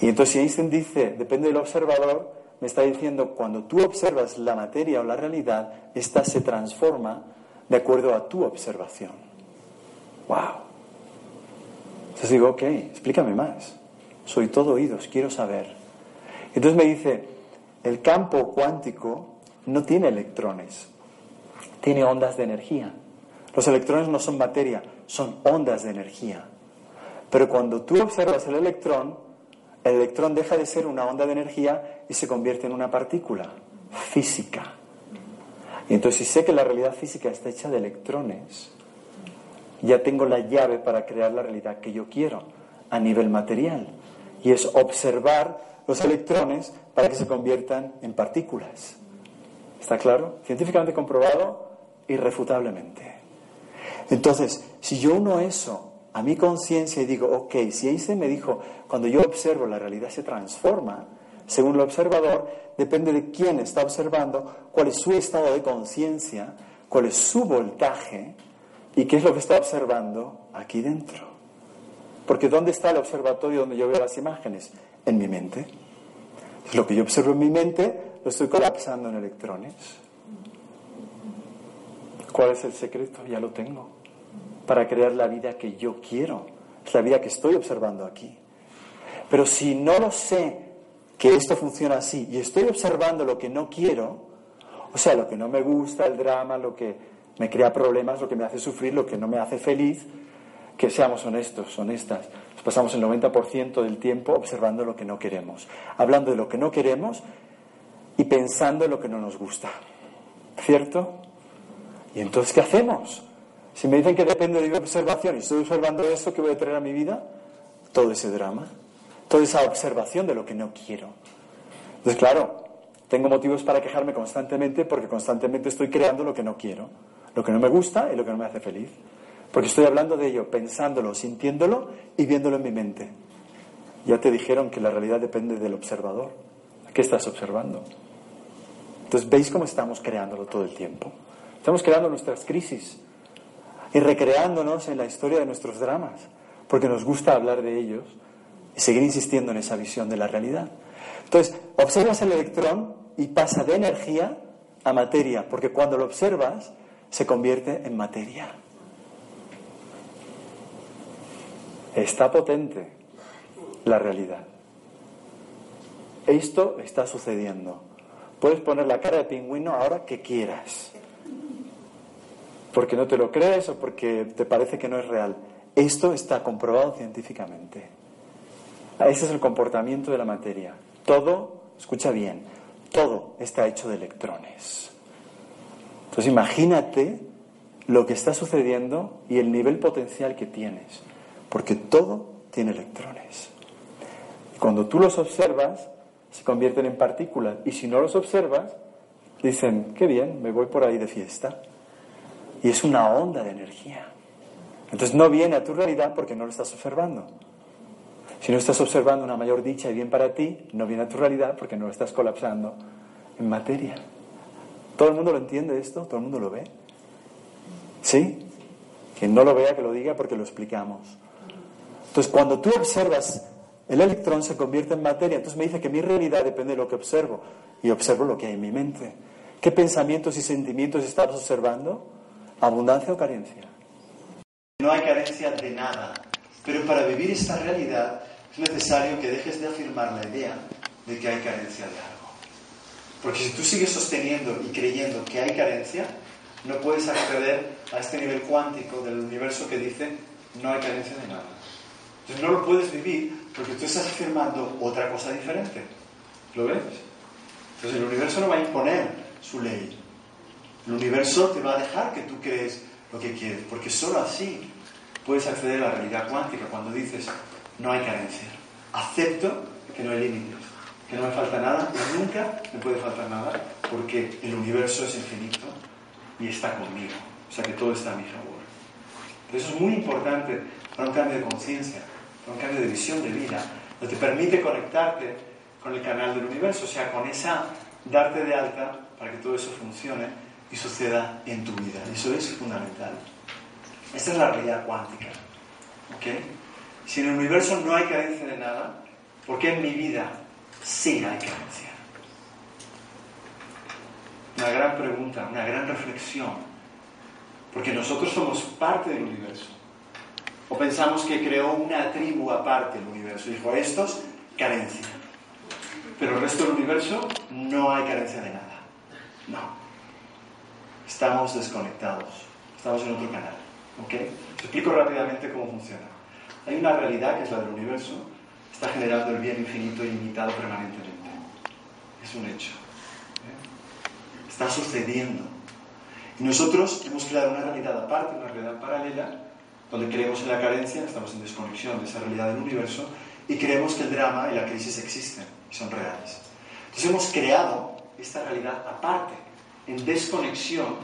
Y entonces Einstein dice, depende del observador, me está diciendo, cuando tú observas la materia o la realidad, ésta se transforma de acuerdo a tu observación. ¡Wow! Entonces digo, ok, explícame más. Soy todo oídos, quiero saber. Entonces me dice, el campo cuántico no tiene electrones, tiene ondas de energía. Los electrones no son materia, son ondas de energía. Pero cuando tú observas el electrón, el electrón deja de ser una onda de energía y se convierte en una partícula física. Y entonces si sé que la realidad física está hecha de electrones, ya tengo la llave para crear la realidad que yo quiero a nivel material. Y es observar los electrones para que se conviertan en partículas. ¿Está claro? Científicamente comprobado, irrefutablemente. Entonces, si yo uno eso a mi conciencia y digo, ok, si Einstein me dijo, cuando yo observo la realidad se transforma, según el observador, depende de quién está observando, cuál es su estado de conciencia, cuál es su voltaje y qué es lo que está observando aquí dentro. Porque ¿dónde está el observatorio donde yo veo las imágenes? En mi mente. Lo que yo observo en mi mente lo estoy colapsando en electrones. ¿Cuál es el secreto? Ya lo tengo. Para crear la vida que yo quiero. Es la vida que estoy observando aquí. Pero si no lo sé que esto funciona así y estoy observando lo que no quiero, o sea, lo que no me gusta, el drama, lo que me crea problemas, lo que me hace sufrir, lo que no me hace feliz, que seamos honestos, honestas. Nos pasamos el 90% del tiempo observando lo que no queremos, hablando de lo que no queremos y pensando en lo que no nos gusta. ¿Cierto? ¿Y entonces qué hacemos? Si me dicen que depende de mi observación y estoy observando eso, ¿qué voy a traer a mi vida? Todo ese drama, toda esa observación de lo que no quiero. Entonces, claro, tengo motivos para quejarme constantemente porque constantemente estoy creando lo que no quiero, lo que no me gusta y lo que no me hace feliz. Porque estoy hablando de ello, pensándolo, sintiéndolo y viéndolo en mi mente. Ya te dijeron que la realidad depende del observador. ¿Qué estás observando? Entonces, ¿veis cómo estamos creándolo todo el tiempo? Estamos creando nuestras crisis y recreándonos en la historia de nuestros dramas, porque nos gusta hablar de ellos y seguir insistiendo en esa visión de la realidad. Entonces, observas el electrón y pasa de energía a materia, porque cuando lo observas se convierte en materia. Está potente la realidad. Esto está sucediendo. Puedes poner la cara de pingüino ahora que quieras porque no te lo crees o porque te parece que no es real. Esto está comprobado científicamente. Ese es el comportamiento de la materia. Todo, escucha bien, todo está hecho de electrones. Entonces imagínate lo que está sucediendo y el nivel potencial que tienes, porque todo tiene electrones. Cuando tú los observas, se convierten en partículas, y si no los observas, dicen, qué bien, me voy por ahí de fiesta. Y es una onda de energía. Entonces no viene a tu realidad porque no lo estás observando. Si no estás observando una mayor dicha y bien para ti, no viene a tu realidad porque no lo estás colapsando en materia. ¿Todo el mundo lo entiende esto? ¿Todo el mundo lo ve? ¿Sí? Quien no lo vea, que lo diga porque lo explicamos. Entonces, cuando tú observas, el electrón se convierte en materia. Entonces me dice que mi realidad depende de lo que observo. Y observo lo que hay en mi mente. ¿Qué pensamientos y sentimientos estás observando? ¿Abundancia o carencia? No hay carencia de nada. Pero para vivir esta realidad es necesario que dejes de afirmar la idea de que hay carencia de algo. Porque si tú sigues sosteniendo y creyendo que hay carencia, no puedes acceder a este nivel cuántico del universo que dice no hay carencia de nada. Entonces no lo puedes vivir porque tú estás afirmando otra cosa diferente. ¿Lo ves? Entonces el universo no va a imponer su ley. El universo te va a dejar que tú crees lo que quieres, porque solo así puedes acceder a la realidad cuántica cuando dices no hay carencia. Acepto que no hay límites que no me falta nada y nunca me puede faltar nada porque el universo es infinito y está conmigo. O sea que todo está a mi favor. Eso es muy importante para un cambio de conciencia, para un cambio de visión de vida, que te permite conectarte con el canal del universo, o sea, con esa darte de alta para que todo eso funcione y suceda en tu vida. Eso es fundamental. Esta es la realidad cuántica. ¿ok? Si en el universo no hay carencia de nada, ¿por qué en mi vida sí hay carencia? Una gran pregunta, una gran reflexión. Porque nosotros somos parte del universo. O pensamos que creó una tribu aparte del universo. Dijo, estos, carencia. Pero el resto del universo no hay carencia de nada. No. Estamos desconectados. Estamos en otro canal. ¿Ok? Te explico rápidamente cómo funciona. Hay una realidad que es la del universo está generando el bien infinito y ilimitado permanentemente. Es un hecho. ¿eh? Está sucediendo. Y nosotros hemos creado una realidad aparte, una realidad paralela, donde creemos en la carencia, estamos en desconexión de esa realidad del universo, y creemos que el drama y la crisis existen y son reales. Entonces hemos creado esta realidad aparte, en desconexión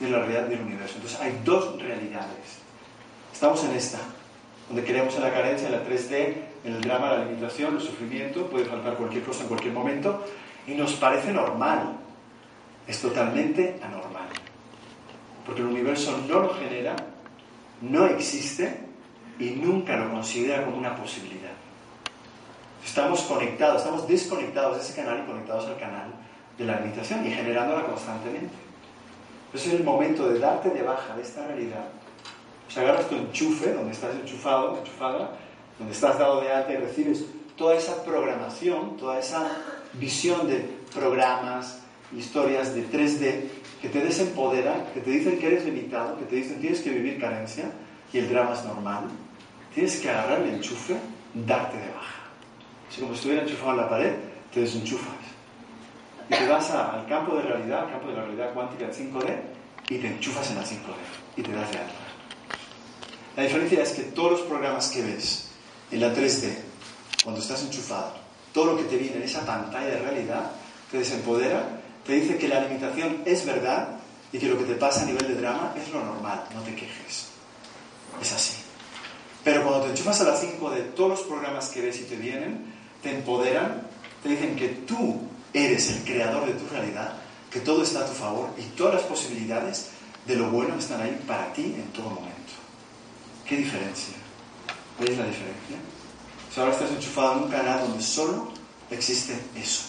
de la realidad del universo. Entonces hay dos realidades. Estamos en esta, donde creemos en la carencia, en la 3D, en el drama, la limitación, el sufrimiento, puede faltar cualquier cosa en cualquier momento, y nos parece normal. Es totalmente anormal. Porque el universo no lo genera, no existe y nunca lo considera como una posibilidad. Estamos conectados, estamos desconectados de ese canal y conectados al canal de la limitación y generándola constantemente. Ese es el momento de darte de baja de esta realidad. O agarras tu enchufe, donde estás enchufado, enchufada, donde estás dado de alta y recibes toda esa programación, toda esa visión de programas, historias de 3D que te desempodera, que te dicen que eres limitado, que te dicen tienes que vivir carencia y el drama es normal, tienes que agarrar el enchufe, darte de baja. Si como estuviera enchufado en la pared, te desenchufas. Y te vas al campo de realidad, al campo de la realidad cuántica del 5D, y te enchufas en la 5D y te das de alta. La diferencia es que todos los programas que ves en la 3D, cuando estás enchufado, todo lo que te viene en esa pantalla de realidad, te desempodera, te dice que la limitación es verdad y que lo que te pasa a nivel de drama es lo normal, no te quejes. Es así. Pero cuando te enchufas a la 5 de todos los programas que ves y te vienen, te empoderan, te dicen que tú eres el creador de tu realidad, que todo está a tu favor y todas las posibilidades de lo bueno están ahí para ti en todo momento. ¿Qué diferencia? ¿Veis la diferencia? O sea, ahora estás enchufado en un canal donde solo existe eso.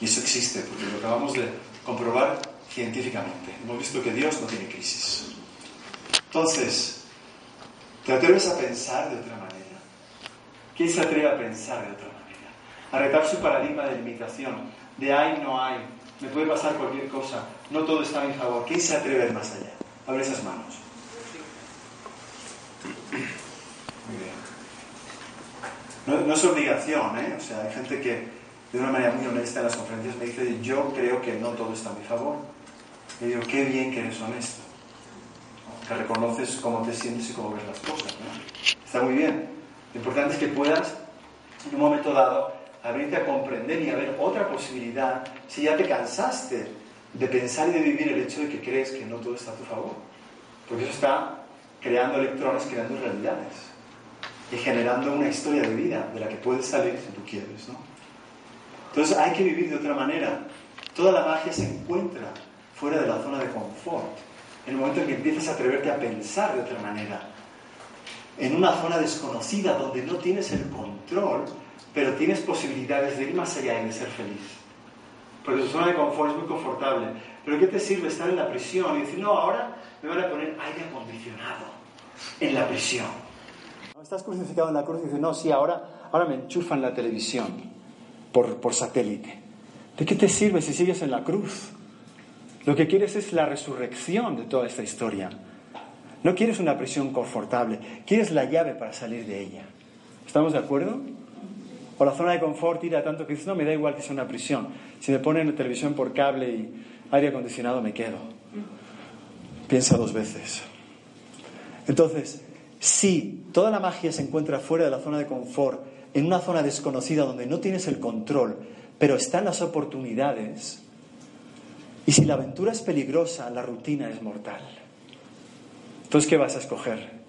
Y eso existe porque lo acabamos de comprobar científicamente. Hemos visto que Dios no tiene crisis. Entonces, ¿te atreves a pensar de otra manera? ¿Quién se atreve a pensar de otra manera? A su paradigma de limitación, de hay, no hay, me puede pasar cualquier cosa, no todo está a mi favor. ¿Quién se atreve a ir más allá? Abre esas manos. Muy bien. No, no, es obligación, ¿eh? O sea, hay gente que de una manera muy honesta en las conferencias me dice, yo creo que no todo está a mi favor. Y digo, qué bien que eres honesto. que reconoces cómo te sientes y cómo ves las cosas. Está muy bien. Lo importante es que puedas, en un momento dado, abrirte a comprender y a ver otra posibilidad si ya te cansaste de pensar y de vivir el hecho de que crees que no todo está a tu favor. Porque eso está creando electrones, creando realidades y generando una historia de vida de la que puedes salir si tú quieres. ¿no? Entonces hay que vivir de otra manera. Toda la magia se encuentra fuera de la zona de confort. En el momento en que empiezas a atreverte a pensar de otra manera. En una zona desconocida donde no tienes el control, pero tienes posibilidades de ir más allá y de ser feliz. Porque tu zona de confort es muy confortable. Pero ¿qué te sirve estar en la prisión y decir, no, ahora me van a poner aire acondicionado en la prisión? Estás crucificado en la cruz y dices, no, sí, ahora, ahora me enchufan la televisión por, por satélite. ¿De qué te sirve si sigues en la cruz? Lo que quieres es la resurrección de toda esta historia. No quieres una prisión confortable, quieres la llave para salir de ella. ¿Estamos de acuerdo? O la zona de confort tira tanto que dices, no, me da igual que sea una prisión. Si me ponen televisión por cable y aire acondicionado, me quedo. Piensa dos veces. Entonces, si toda la magia se encuentra fuera de la zona de confort, en una zona desconocida donde no tienes el control, pero están las oportunidades, y si la aventura es peligrosa, la rutina es mortal. Entonces, ¿qué vas a escoger?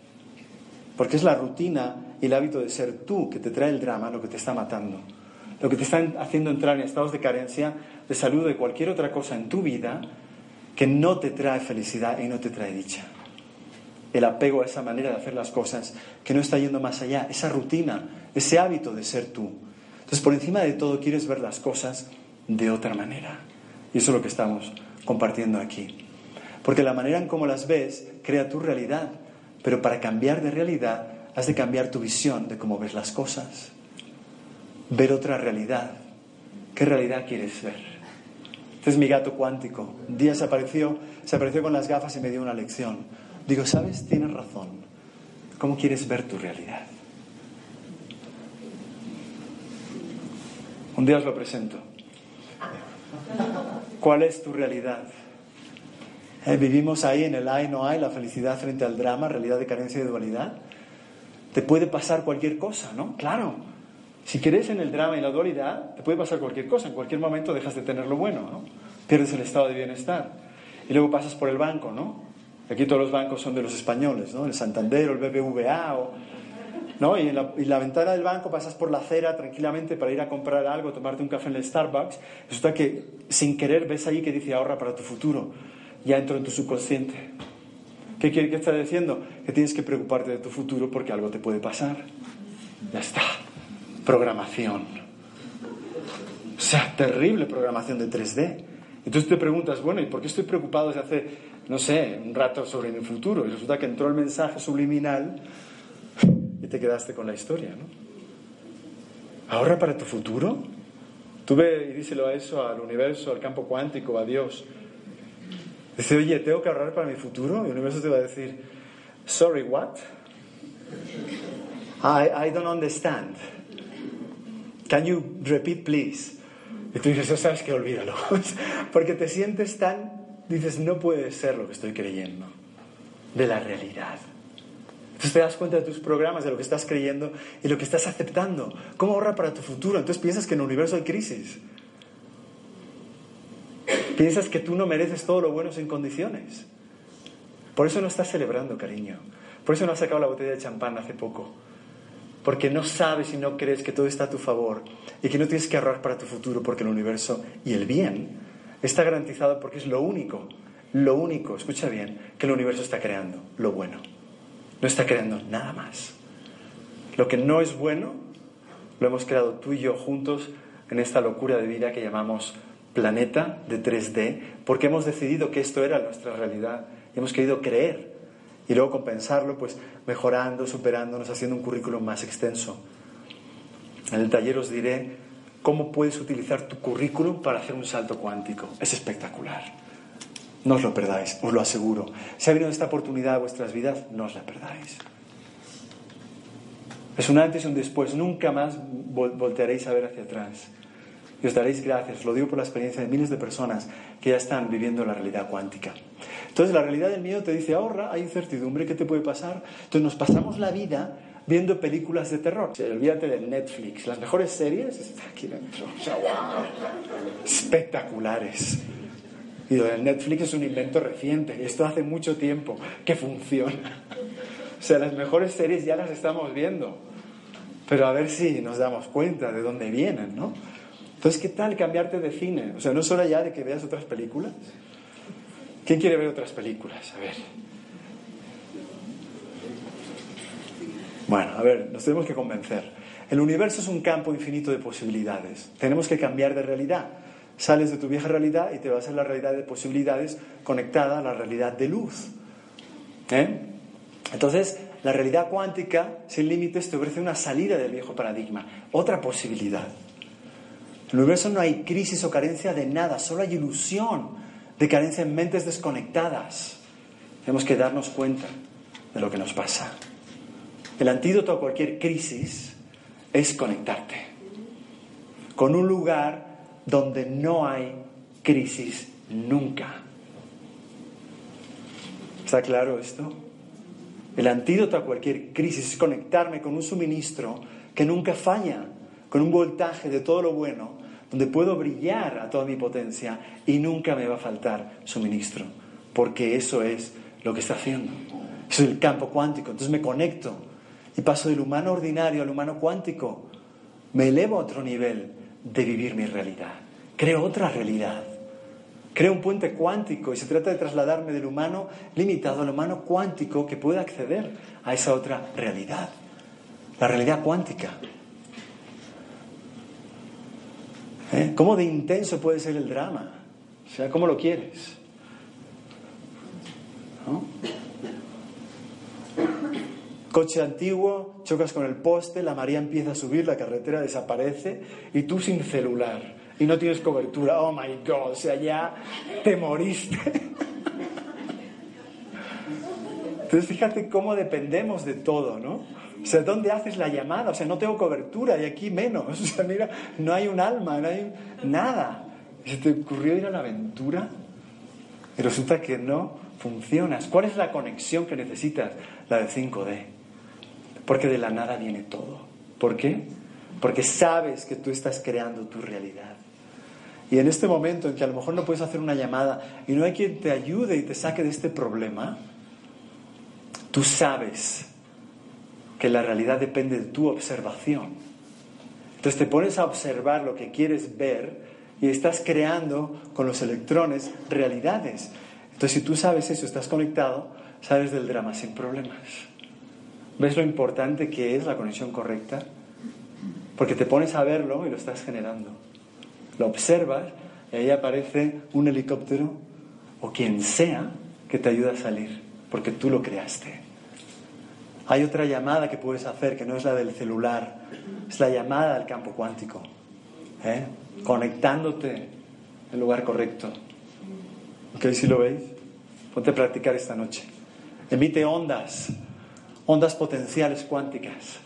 Porque es la rutina y el hábito de ser tú que te trae el drama lo que te está matando. Lo que te está haciendo entrar en estados de carencia, de salud, de cualquier otra cosa en tu vida que no te trae felicidad y no te trae dicha. El apego a esa manera de hacer las cosas que no está yendo más allá, esa rutina, ese hábito de ser tú. Entonces, por encima de todo, quieres ver las cosas de otra manera. Y eso es lo que estamos compartiendo aquí. Porque la manera en cómo las ves crea tu realidad. Pero para cambiar de realidad has de cambiar tu visión de cómo ves las cosas. Ver otra realidad. ¿Qué realidad quieres ver? Este es mi gato cuántico. Un día se apareció, se apareció con las gafas y me dio una lección. Digo, ¿sabes? Tienes razón. ¿Cómo quieres ver tu realidad? Un día os lo presento. ¿Cuál es tu realidad? Eh, vivimos ahí en el hay, no hay, la felicidad frente al drama, realidad de carencia y dualidad. Te puede pasar cualquier cosa, ¿no? Claro. Si crees en el drama y la dualidad, te puede pasar cualquier cosa. En cualquier momento dejas de tener lo bueno, ¿no? Pierdes el estado de bienestar. Y luego pasas por el banco, ¿no? Aquí todos los bancos son de los españoles, ¿no? El Santander o el BBVA o ¿no? Y en, la, ventana del banco pasas por la acera tranquilamente para ir a comprar algo, tomarte un café en el Starbucks. Resulta que sin querer ves ahí que dice ahorra para tu futuro. Ya entró en tu subconsciente. ¿Qué quiere que está diciendo? Que tienes que preocuparte de tu futuro porque algo te puede pasar. Ya está. Programación. O sea, terrible programación de 3D. Entonces te preguntas, bueno, ¿y por qué estoy preocupado desde hace, no sé, un rato sobre mi futuro? Y resulta que entró el mensaje subliminal y te quedaste con la historia, ¿no? Ahorra para tu futuro. Tú ve y díselo a eso, al universo, al campo cuántico, a Dios. Dice, oye, ¿tengo que ahorrar para mi futuro? Y el universo te va a decir, sorry, what? I, I don't understand. Can you repeat, please? Y tú dices, sabes que olvídalo. Porque te sientes tan, dices, no puede ser lo que estoy creyendo de la realidad. Entonces te das cuenta de tus programas, de lo que estás creyendo y lo que estás aceptando. ¿Cómo ahorrar para tu futuro? Entonces piensas que en el universo hay crisis. Piensas que tú no mereces todo lo bueno sin condiciones. Por eso no estás celebrando, cariño. Por eso no has sacado la botella de champán hace poco. Porque no sabes y no crees que todo está a tu favor y que no tienes que ahorrar para tu futuro porque el universo y el bien está garantizado porque es lo único, lo único, escucha bien, que el universo está creando, lo bueno. No está creando nada más. Lo que no es bueno lo hemos creado tú y yo juntos en esta locura de vida que llamamos planeta de 3D, porque hemos decidido que esto era nuestra realidad y hemos querido creer y luego compensarlo pues mejorando, superándonos, haciendo un currículum más extenso. En el taller os diré cómo puedes utilizar tu currículum para hacer un salto cuántico. Es espectacular. No os lo perdáis, os lo aseguro. Si ha venido esta oportunidad a vuestras vidas, no os la perdáis. Es un antes y un después. Nunca más voltearéis a ver hacia atrás. Y os daréis gracias. Lo digo por la experiencia de miles de personas que ya están viviendo la realidad cuántica. Entonces, la realidad del miedo te dice, ahorra, hay incertidumbre, ¿qué te puede pasar? Entonces nos pasamos la vida viendo películas de terror. olvídate de Netflix, las mejores series están aquí dentro. Espectaculares. Y lo Netflix es un invento reciente, esto hace mucho tiempo que funciona. O sea, las mejores series ya las estamos viendo, pero a ver si nos damos cuenta de dónde vienen, ¿no? Entonces, ¿qué tal cambiarte de cine? O sea, no es hora ya de que veas otras películas. ¿Quién quiere ver otras películas? A ver. Bueno, a ver, nos tenemos que convencer. El universo es un campo infinito de posibilidades. Tenemos que cambiar de realidad. Sales de tu vieja realidad y te vas a la realidad de posibilidades conectada a la realidad de luz. ¿Eh? Entonces, la realidad cuántica sin límites te ofrece una salida del viejo paradigma, otra posibilidad. En el universo no hay crisis o carencia de nada, solo hay ilusión de carencia en mentes desconectadas. Tenemos que darnos cuenta de lo que nos pasa. El antídoto a cualquier crisis es conectarte con un lugar donde no hay crisis nunca. ¿Está claro esto? El antídoto a cualquier crisis es conectarme con un suministro que nunca falla, con un voltaje de todo lo bueno donde puedo brillar a toda mi potencia y nunca me va a faltar suministro, porque eso es lo que está haciendo. Eso es el campo cuántico. Entonces me conecto y paso del humano ordinario al humano cuántico. Me elevo a otro nivel de vivir mi realidad. Creo otra realidad. Creo un puente cuántico y se trata de trasladarme del humano limitado al humano cuántico que pueda acceder a esa otra realidad. La realidad cuántica. ¿Eh? ¿Cómo de intenso puede ser el drama? O sea, ¿cómo lo quieres? Coche antiguo, chocas con el poste, la María empieza a subir, la carretera desaparece y tú sin celular y no tienes cobertura. Oh my God, o sea, ya te moriste. Entonces fíjate cómo dependemos de todo, ¿no? O sea, ¿dónde haces la llamada? O sea, no tengo cobertura y aquí menos. O sea, mira, no hay un alma, no hay nada. ¿Se te ocurrió ir a la aventura? Y resulta que no funcionas. ¿Cuál es la conexión que necesitas? La de 5D. Porque de la nada viene todo. ¿Por qué? Porque sabes que tú estás creando tu realidad. Y en este momento en que a lo mejor no puedes hacer una llamada y no hay quien te ayude y te saque de este problema, tú sabes que la realidad depende de tu observación. Entonces te pones a observar lo que quieres ver y estás creando con los electrones realidades. Entonces si tú sabes eso, estás conectado, sabes del drama sin problemas. ¿Ves lo importante que es la conexión correcta? Porque te pones a verlo y lo estás generando. Lo observas y ahí aparece un helicóptero o quien sea que te ayuda a salir, porque tú lo creaste. Hay otra llamada que puedes hacer que no es la del celular, es la llamada al campo cuántico, ¿eh? conectándote en lugar correcto. ¿Ok? ¿Si lo veis? Ponte a practicar esta noche. Emite ondas, ondas potenciales cuánticas.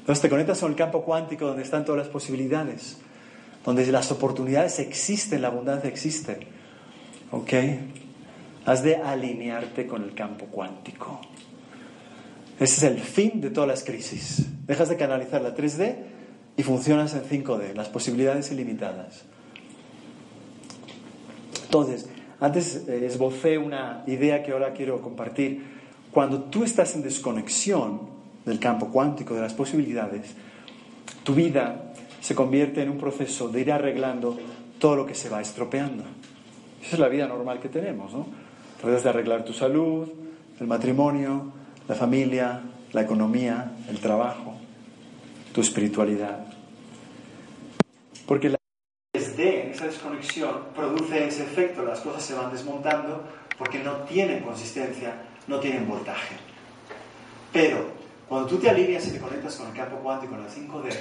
Entonces te conectas con el campo cuántico donde están todas las posibilidades, donde las oportunidades existen, la abundancia existe. ¿Ok? Has de alinearte con el campo cuántico. Ese es el fin de todas las crisis. Dejas de canalizar la 3D y funcionas en 5D, las posibilidades ilimitadas. Entonces, antes eh, esbocé una idea que ahora quiero compartir. Cuando tú estás en desconexión del campo cuántico, de las posibilidades, tu vida se convierte en un proceso de ir arreglando todo lo que se va estropeando. Esa es la vida normal que tenemos, ¿no? Tratas de arreglar tu salud, el matrimonio, la familia, la economía, el trabajo, tu espiritualidad. Porque la desde esa desconexión produce ese efecto, las cosas se van desmontando porque no tienen consistencia, no tienen voltaje. Pero cuando tú te alineas y te conectas con el campo cuántico, con el 5D,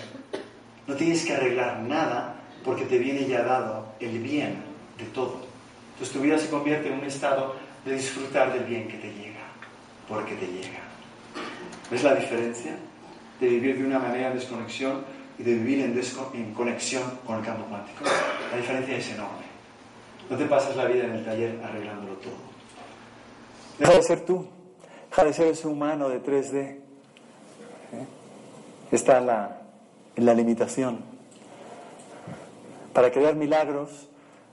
no tienes que arreglar nada porque te viene ya dado el bien de todo. Entonces tu vida se convierte en un estado de disfrutar del bien que te llega porque te llega. ¿Ves la diferencia de vivir de una manera de desconexión y de vivir en, conexión con el campo cuántico? La diferencia es enorme. No te pasas la vida en el taller arreglándolo todo. Deja de ser tú. Deja de ser ese humano de 3D. ¿eh? Está la, en la limitación. Para crear milagros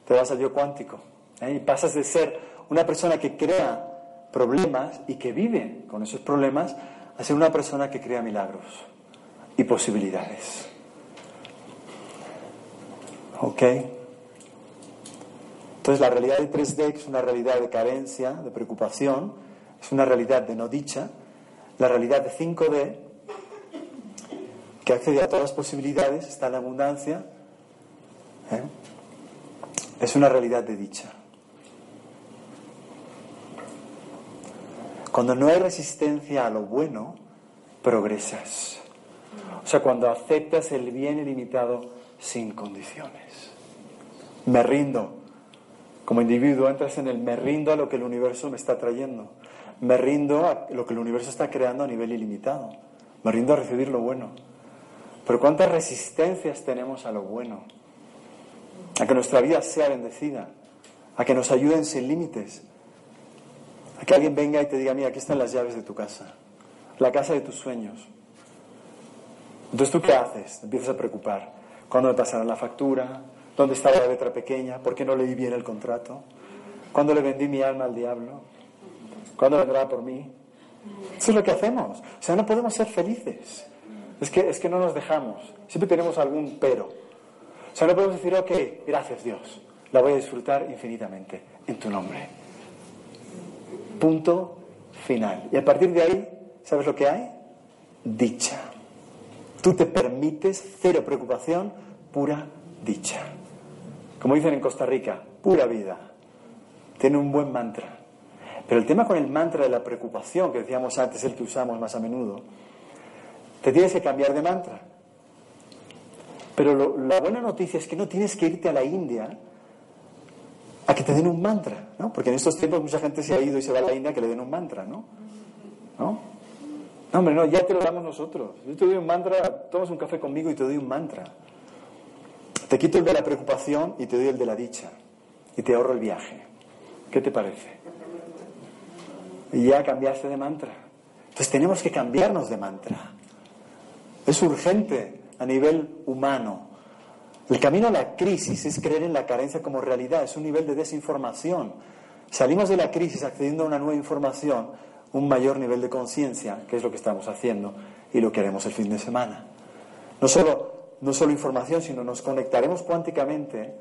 te vas al yo cuántico. ¿eh? Y pasas de ser una persona que crea problemas y que vive con esos problemas a ser una persona que crea milagros y posibilidades. ¿Ok? Entonces la realidad de 3D es una realidad de carencia, de preocupación, es una realidad de no dicha. La realidad de 5D, que accede a todas las posibilidades, está en la abundancia, ¿eh? es una realidad de dicha. Cuando no hay resistencia a lo bueno, progresas. O sea, cuando aceptas el bien ilimitado sin condiciones. Me rindo. Como individuo entras en el me rindo a lo que el universo me está trayendo. Me rindo a lo que el universo está creando a nivel ilimitado. Me rindo a recibir lo bueno. Pero ¿cuántas resistencias tenemos a lo bueno? A que nuestra vida sea bendecida. A que nos ayuden sin límites a que alguien venga y te diga, mira, aquí están las llaves de tu casa, la casa de tus sueños. Entonces, ¿tú qué haces? Te empiezas a preocupar. ¿Cuándo me pasará la factura? ¿Dónde está la letra pequeña? ¿Por qué no leí bien el contrato? ¿Cuándo le vendí mi alma al diablo? ¿Cuándo vendrá por mí? Eso es lo que hacemos. O sea, no podemos ser felices. Es que, es que no nos dejamos. Siempre tenemos algún pero. O sea, no podemos decir, ok, gracias Dios, la voy a disfrutar infinitamente en tu nombre. Punto final. Y a partir de ahí, ¿sabes lo que hay? Dicha. Tú te permites cero preocupación, pura dicha. Como dicen en Costa Rica, pura vida. Tiene un buen mantra. Pero el tema con el mantra de la preocupación, que decíamos antes, el que usamos más a menudo, te tienes que cambiar de mantra. Pero la buena noticia es que no tienes que irte a la India a que te den un mantra, ¿no? Porque en estos tiempos mucha gente se ha ido y se va a la India que le den un mantra, ¿no? ¿No? No, hombre, no, ya te lo damos nosotros. Yo te doy un mantra, tomas un café conmigo y te doy un mantra. Te quito el de la preocupación y te doy el de la dicha. Y te ahorro el viaje. ¿Qué te parece? Y ya cambiaste de mantra. Entonces tenemos que cambiarnos de mantra. Es urgente a nivel humano el camino a la crisis es creer en la carencia como realidad, es un nivel de desinformación. Salimos de la crisis accediendo a una nueva información, un mayor nivel de conciencia, que es lo que estamos haciendo y lo que haremos el fin de semana. No solo, no solo información, sino nos conectaremos cuánticamente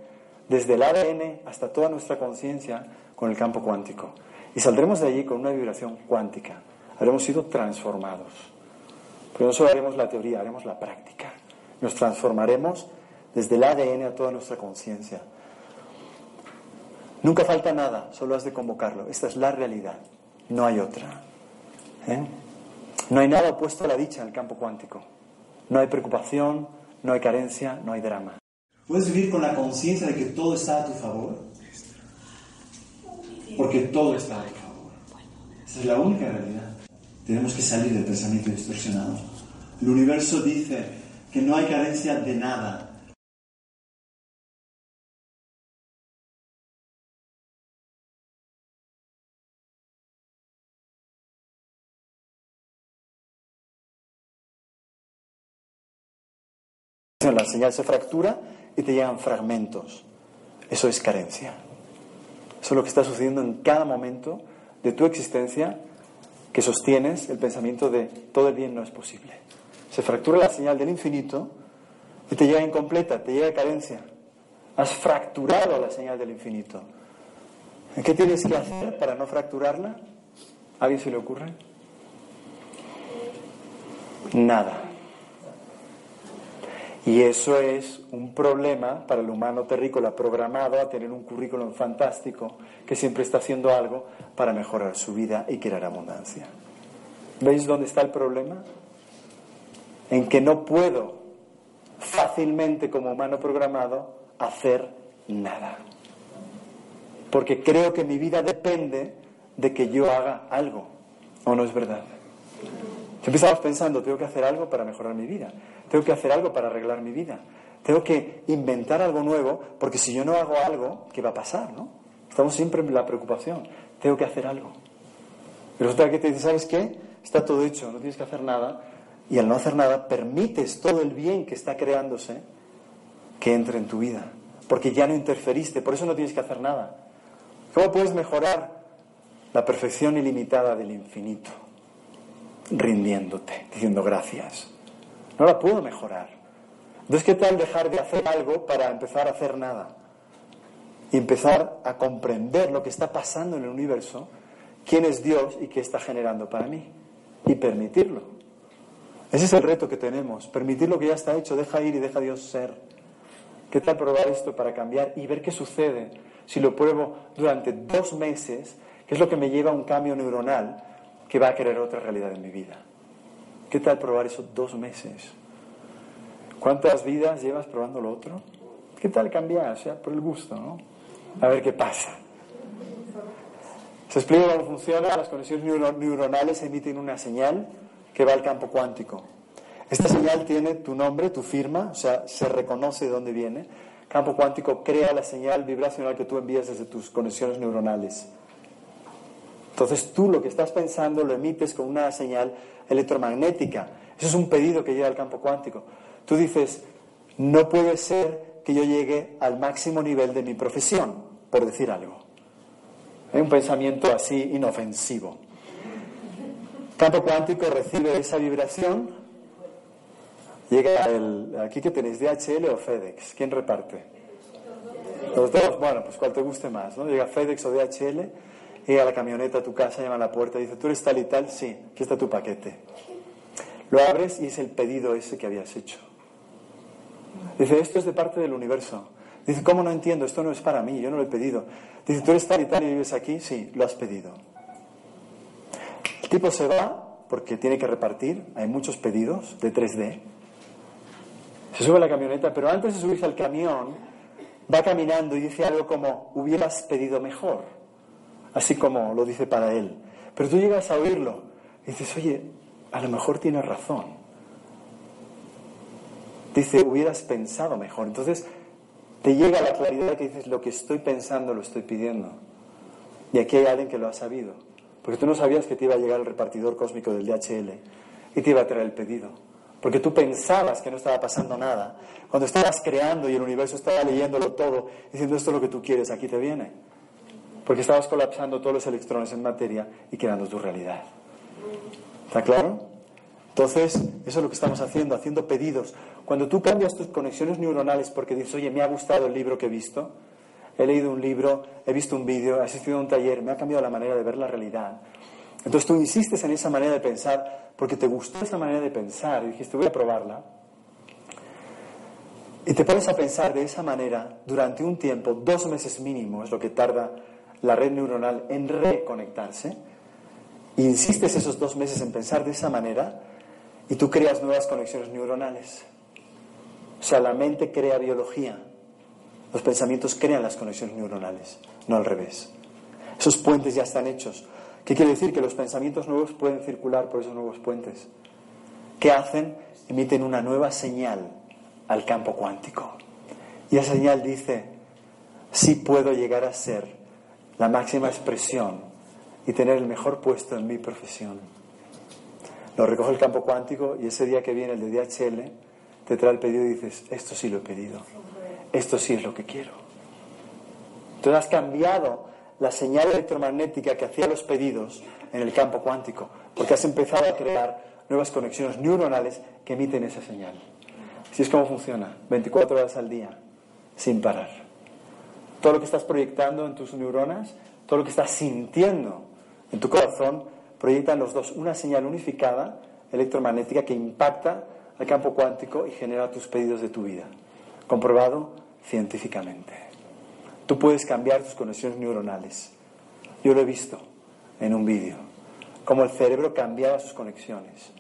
desde el ADN hasta toda nuestra conciencia con el campo cuántico. Y saldremos de allí con una vibración cuántica. Habremos sido transformados. Pero no solo haremos la teoría, haremos la práctica. Nos transformaremos desde el ADN a toda nuestra conciencia. Nunca falta nada, solo has de convocarlo. Esta es la realidad, no hay otra. ¿eh? No hay nada opuesto a la dicha en el campo cuántico. No hay preocupación, no hay carencia, no hay drama. ¿Puedes vivir con la conciencia de que todo está a tu favor? Porque todo está a tu favor. Esa es la única realidad. Tenemos que salir del pensamiento distorsionado. El universo dice que no hay carencia de nada, La señal se fractura y te llegan fragmentos. Eso es carencia. Eso es lo que está sucediendo en cada momento de tu existencia que sostienes el pensamiento de todo el bien no es posible. Se fractura la señal del infinito y te llega incompleta, te llega carencia. Has fracturado la señal del infinito. ¿Qué tienes que hacer para no fracturarla? ¿A alguien se le ocurre? Nada. Y eso es un problema para el humano terrícola programado a tener un currículum fantástico que siempre está haciendo algo para mejorar su vida y crear abundancia. ¿Veis dónde está el problema? En que no puedo fácilmente como humano programado hacer nada. Porque creo que mi vida depende de que yo haga algo. ¿O no es verdad? Si empezamos pensando, tengo que hacer algo para mejorar mi vida. Tengo que hacer algo para arreglar mi vida. Tengo que inventar algo nuevo, porque si yo no hago algo, ¿qué va a pasar? ¿no? Estamos siempre en la preocupación. Tengo que hacer algo. Y resulta que te dice, ¿sabes qué? Está todo hecho, no tienes que hacer nada. Y al no hacer nada, permites todo el bien que está creándose que entre en tu vida. Porque ya no interferiste, por eso no tienes que hacer nada. ¿Cómo puedes mejorar la perfección ilimitada del infinito? Rindiéndote, diciendo gracias. No la puedo mejorar. Entonces, ¿qué tal dejar de hacer algo para empezar a hacer nada? Y empezar a comprender lo que está pasando en el universo, quién es Dios y qué está generando para mí. Y permitirlo. Ese es el reto que tenemos, permitir lo que ya está hecho, deja ir y deja Dios ser. ¿Qué tal probar esto para cambiar y ver qué sucede si lo pruebo durante dos meses, que es lo que me lleva a un cambio neuronal que va a crear otra realidad en mi vida? ¿Qué tal probar eso dos meses? ¿Cuántas vidas llevas probando lo otro? ¿Qué tal cambiar? O sea, por el gusto, ¿no? A ver qué pasa. Se explica cómo funciona. Las conexiones neuronales emiten una señal que va al campo cuántico. Esta señal tiene tu nombre, tu firma, o sea, se reconoce de dónde viene. Campo cuántico crea la señal vibracional que tú envías desde tus conexiones neuronales. Entonces tú lo que estás pensando lo emites con una señal electromagnética. Eso es un pedido que llega al campo cuántico. Tú dices, no puede ser que yo llegue al máximo nivel de mi profesión, por decir algo. Es un pensamiento así inofensivo. Campo cuántico recibe esa vibración Llega el, aquí que tenéis, DHL o FedEx, ¿quién reparte? Los dos, bueno, pues cuál te guste más, ¿no? Llega FedEx o DHL, llega la camioneta a tu casa, llama a la puerta, dice, ¿tú eres tal y tal? Sí, aquí está tu paquete. Lo abres y es el pedido ese que habías hecho. Dice, esto es de parte del universo. Dice, ¿cómo no entiendo? Esto no es para mí, yo no lo he pedido. Dice, ¿tú eres tal y tal y vives aquí? Sí, lo has pedido. El tipo se va porque tiene que repartir, hay muchos pedidos de 3D se sube a la camioneta, pero antes de subirse al camión, va caminando y dice algo como, hubieras pedido mejor, así como lo dice para él. Pero tú llegas a oírlo y dices, oye, a lo mejor tienes razón. Dice, hubieras pensado mejor. Entonces te llega la claridad que dices, lo que estoy pensando lo estoy pidiendo. Y aquí hay alguien que lo ha sabido. Porque tú no sabías que te iba a llegar el repartidor cósmico del DHL y te iba a traer el pedido porque tú pensabas que no estaba pasando nada. Cuando estabas creando y el universo estaba leyéndolo todo, diciendo esto es lo que tú quieres, aquí te viene. Porque estabas colapsando todos los electrones en materia y creando tu realidad. ¿Está claro? Entonces, eso es lo que estamos haciendo, haciendo pedidos. Cuando tú cambias tus conexiones neuronales porque dices, oye, me ha gustado el libro que he visto, he leído un libro, he visto un vídeo, he asistido a un taller, me ha cambiado la manera de ver la realidad. Entonces tú insistes en esa manera de pensar porque te gustó esa manera de pensar y dijiste, voy a probarla. Y te pones a pensar de esa manera durante un tiempo, dos meses mínimo es lo que tarda la red neuronal en reconectarse. insistes esos dos meses en pensar de esa manera y tú creas nuevas conexiones neuronales. O sea, la mente crea biología. Los pensamientos crean las conexiones neuronales, no al revés. Esos puentes ya están hechos. ¿Qué quiere decir? Que los pensamientos nuevos pueden circular por esos nuevos puentes. ¿Qué hacen? Emiten una nueva señal al campo cuántico. Y esa señal dice, sí puedo llegar a ser la máxima expresión y tener el mejor puesto en mi profesión. Lo recoge el campo cuántico y ese día que viene el de DHL te trae el pedido y dices, esto sí lo he pedido, esto sí es lo que quiero. Entonces has cambiado la señal electromagnética que hacía los pedidos en el campo cuántico, porque has empezado a crear nuevas conexiones neuronales que emiten esa señal. Así es como funciona, 24 horas al día, sin parar. Todo lo que estás proyectando en tus neuronas, todo lo que estás sintiendo en tu corazón, proyectan los dos una señal unificada electromagnética que impacta al campo cuántico y genera tus pedidos de tu vida. Comprobado científicamente. Tú puedes cambiar tus conexiones neuronales. Yo lo he visto en un vídeo, cómo el cerebro cambiaba sus conexiones.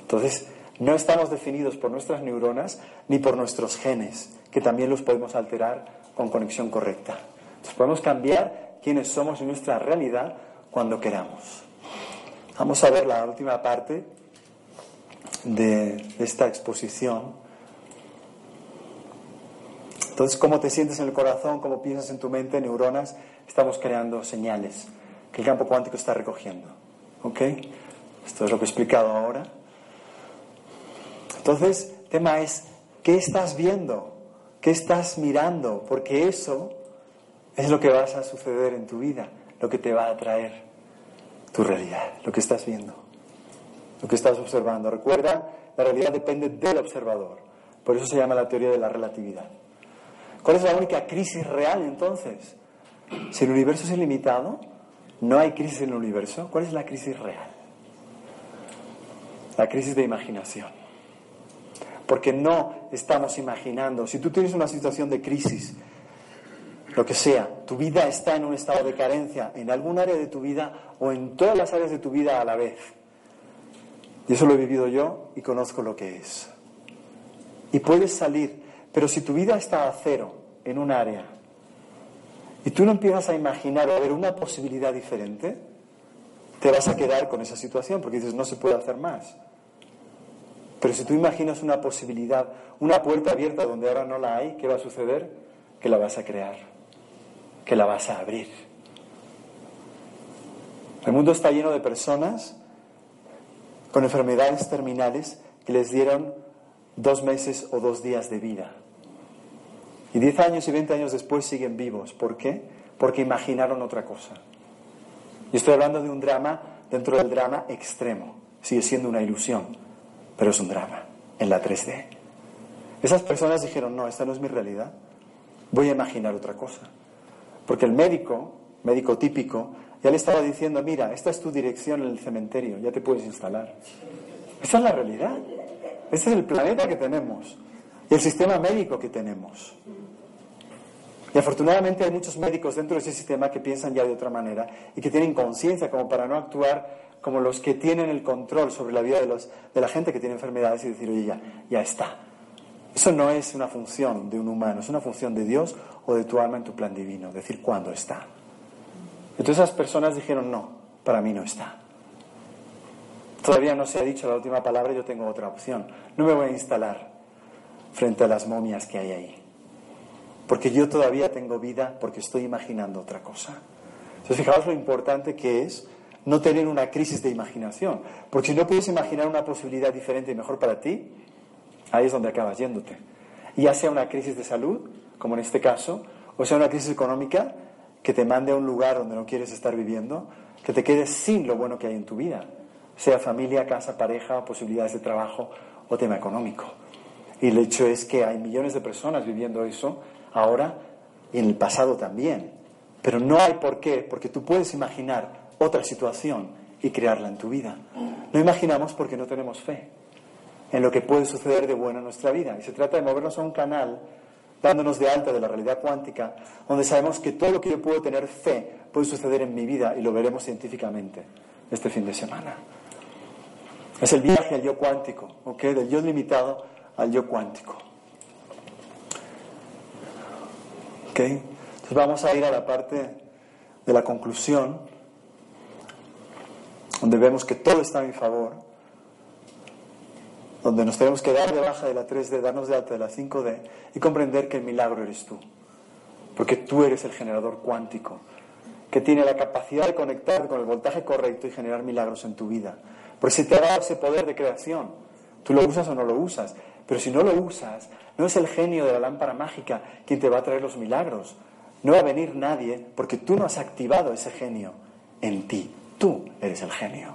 Entonces, no estamos definidos por nuestras neuronas ni por nuestros genes, que también los podemos alterar con conexión correcta. Entonces, podemos cambiar quiénes somos en nuestra realidad cuando queramos. Vamos a ver la última parte de esta exposición. Entonces, cómo te sientes en el corazón, cómo piensas en tu mente, neuronas, estamos creando señales que el campo cuántico está recogiendo. ¿Ok? Esto es lo que he explicado ahora. Entonces, tema es, ¿qué estás viendo? ¿Qué estás mirando? Porque eso es lo que vas a suceder en tu vida, lo que te va a traer tu realidad, lo que estás viendo, lo que estás observando. Recuerda, la realidad depende del observador. Por eso se llama la teoría de la relatividad. ¿Cuál es la única crisis real entonces? Si el universo es ilimitado, no hay crisis en el universo. ¿Cuál es la crisis real? La crisis de imaginación. Porque no estamos imaginando. Si tú tienes una situación de crisis, lo que sea, tu vida está en un estado de carencia en algún área de tu vida o en todas las áreas de tu vida a la vez. Y eso lo he vivido yo y conozco lo que es. Y puedes salir, pero si tu vida está a cero en un área y tú no empiezas a imaginar o a ver una posibilidad diferente, te vas a quedar con esa situación porque dices, no se puede hacer más. Pero si tú imaginas una posibilidad, una puerta abierta donde ahora no la hay, ¿qué va a suceder? Que la vas a crear, que la vas a abrir. El mundo está lleno de personas con enfermedades terminales que les dieron dos meses o dos días de vida. Y diez años y veinte años después siguen vivos. ¿Por qué? Porque imaginaron otra cosa. Y estoy hablando de un drama dentro del drama extremo. Sigue siendo una ilusión, pero es un drama en la 3D. Esas personas dijeron, no, esta no es mi realidad. Voy a imaginar otra cosa. Porque el médico, médico típico, ya le estaba diciendo, mira, esta es tu dirección en el cementerio, ya te puedes instalar. Esa es la realidad. Este es el planeta que tenemos y el sistema médico que tenemos. Y afortunadamente hay muchos médicos dentro de ese sistema que piensan ya de otra manera y que tienen conciencia como para no actuar como los que tienen el control sobre la vida de, los, de la gente que tiene enfermedades y decir, oye, ya, ya está. Eso no es una función de un humano, es una función de Dios o de tu alma en tu plan divino, decir cuándo está. Entonces esas personas dijeron, no, para mí no está. Todavía no se ha dicho la última palabra, yo tengo otra opción. No me voy a instalar frente a las momias que hay ahí. Porque yo todavía tengo vida porque estoy imaginando otra cosa. Entonces, fijaos lo importante que es no tener una crisis de imaginación. Porque si no puedes imaginar una posibilidad diferente y mejor para ti, ahí es donde acabas yéndote. Ya sea una crisis de salud, como en este caso, o sea una crisis económica que te mande a un lugar donde no quieres estar viviendo, que te quedes sin lo bueno que hay en tu vida sea familia, casa, pareja, posibilidades de trabajo o tema económico. Y el hecho es que hay millones de personas viviendo eso ahora y en el pasado también. Pero no hay por qué, porque tú puedes imaginar otra situación y crearla en tu vida. No imaginamos porque no tenemos fe en lo que puede suceder de bueno en nuestra vida. Y se trata de movernos a un canal dándonos de alta de la realidad cuántica, donde sabemos que todo lo que yo puedo tener fe puede suceder en mi vida y lo veremos científicamente este fin de semana. Es el viaje al yo cuántico, ¿ok? Del yo limitado al yo cuántico. ¿Ok? Entonces vamos a ir a la parte de la conclusión, donde vemos que todo está a mi favor, donde nos tenemos que dar de baja de la 3D, darnos de alta de la 5D y comprender que el milagro eres tú, porque tú eres el generador cuántico, que tiene la capacidad de conectar con el voltaje correcto y generar milagros en tu vida. Porque se te ha dado ese poder de creación. Tú lo usas o no lo usas. Pero si no lo usas, no es el genio de la lámpara mágica quien te va a traer los milagros. No va a venir nadie porque tú no has activado ese genio en ti. Tú eres el genio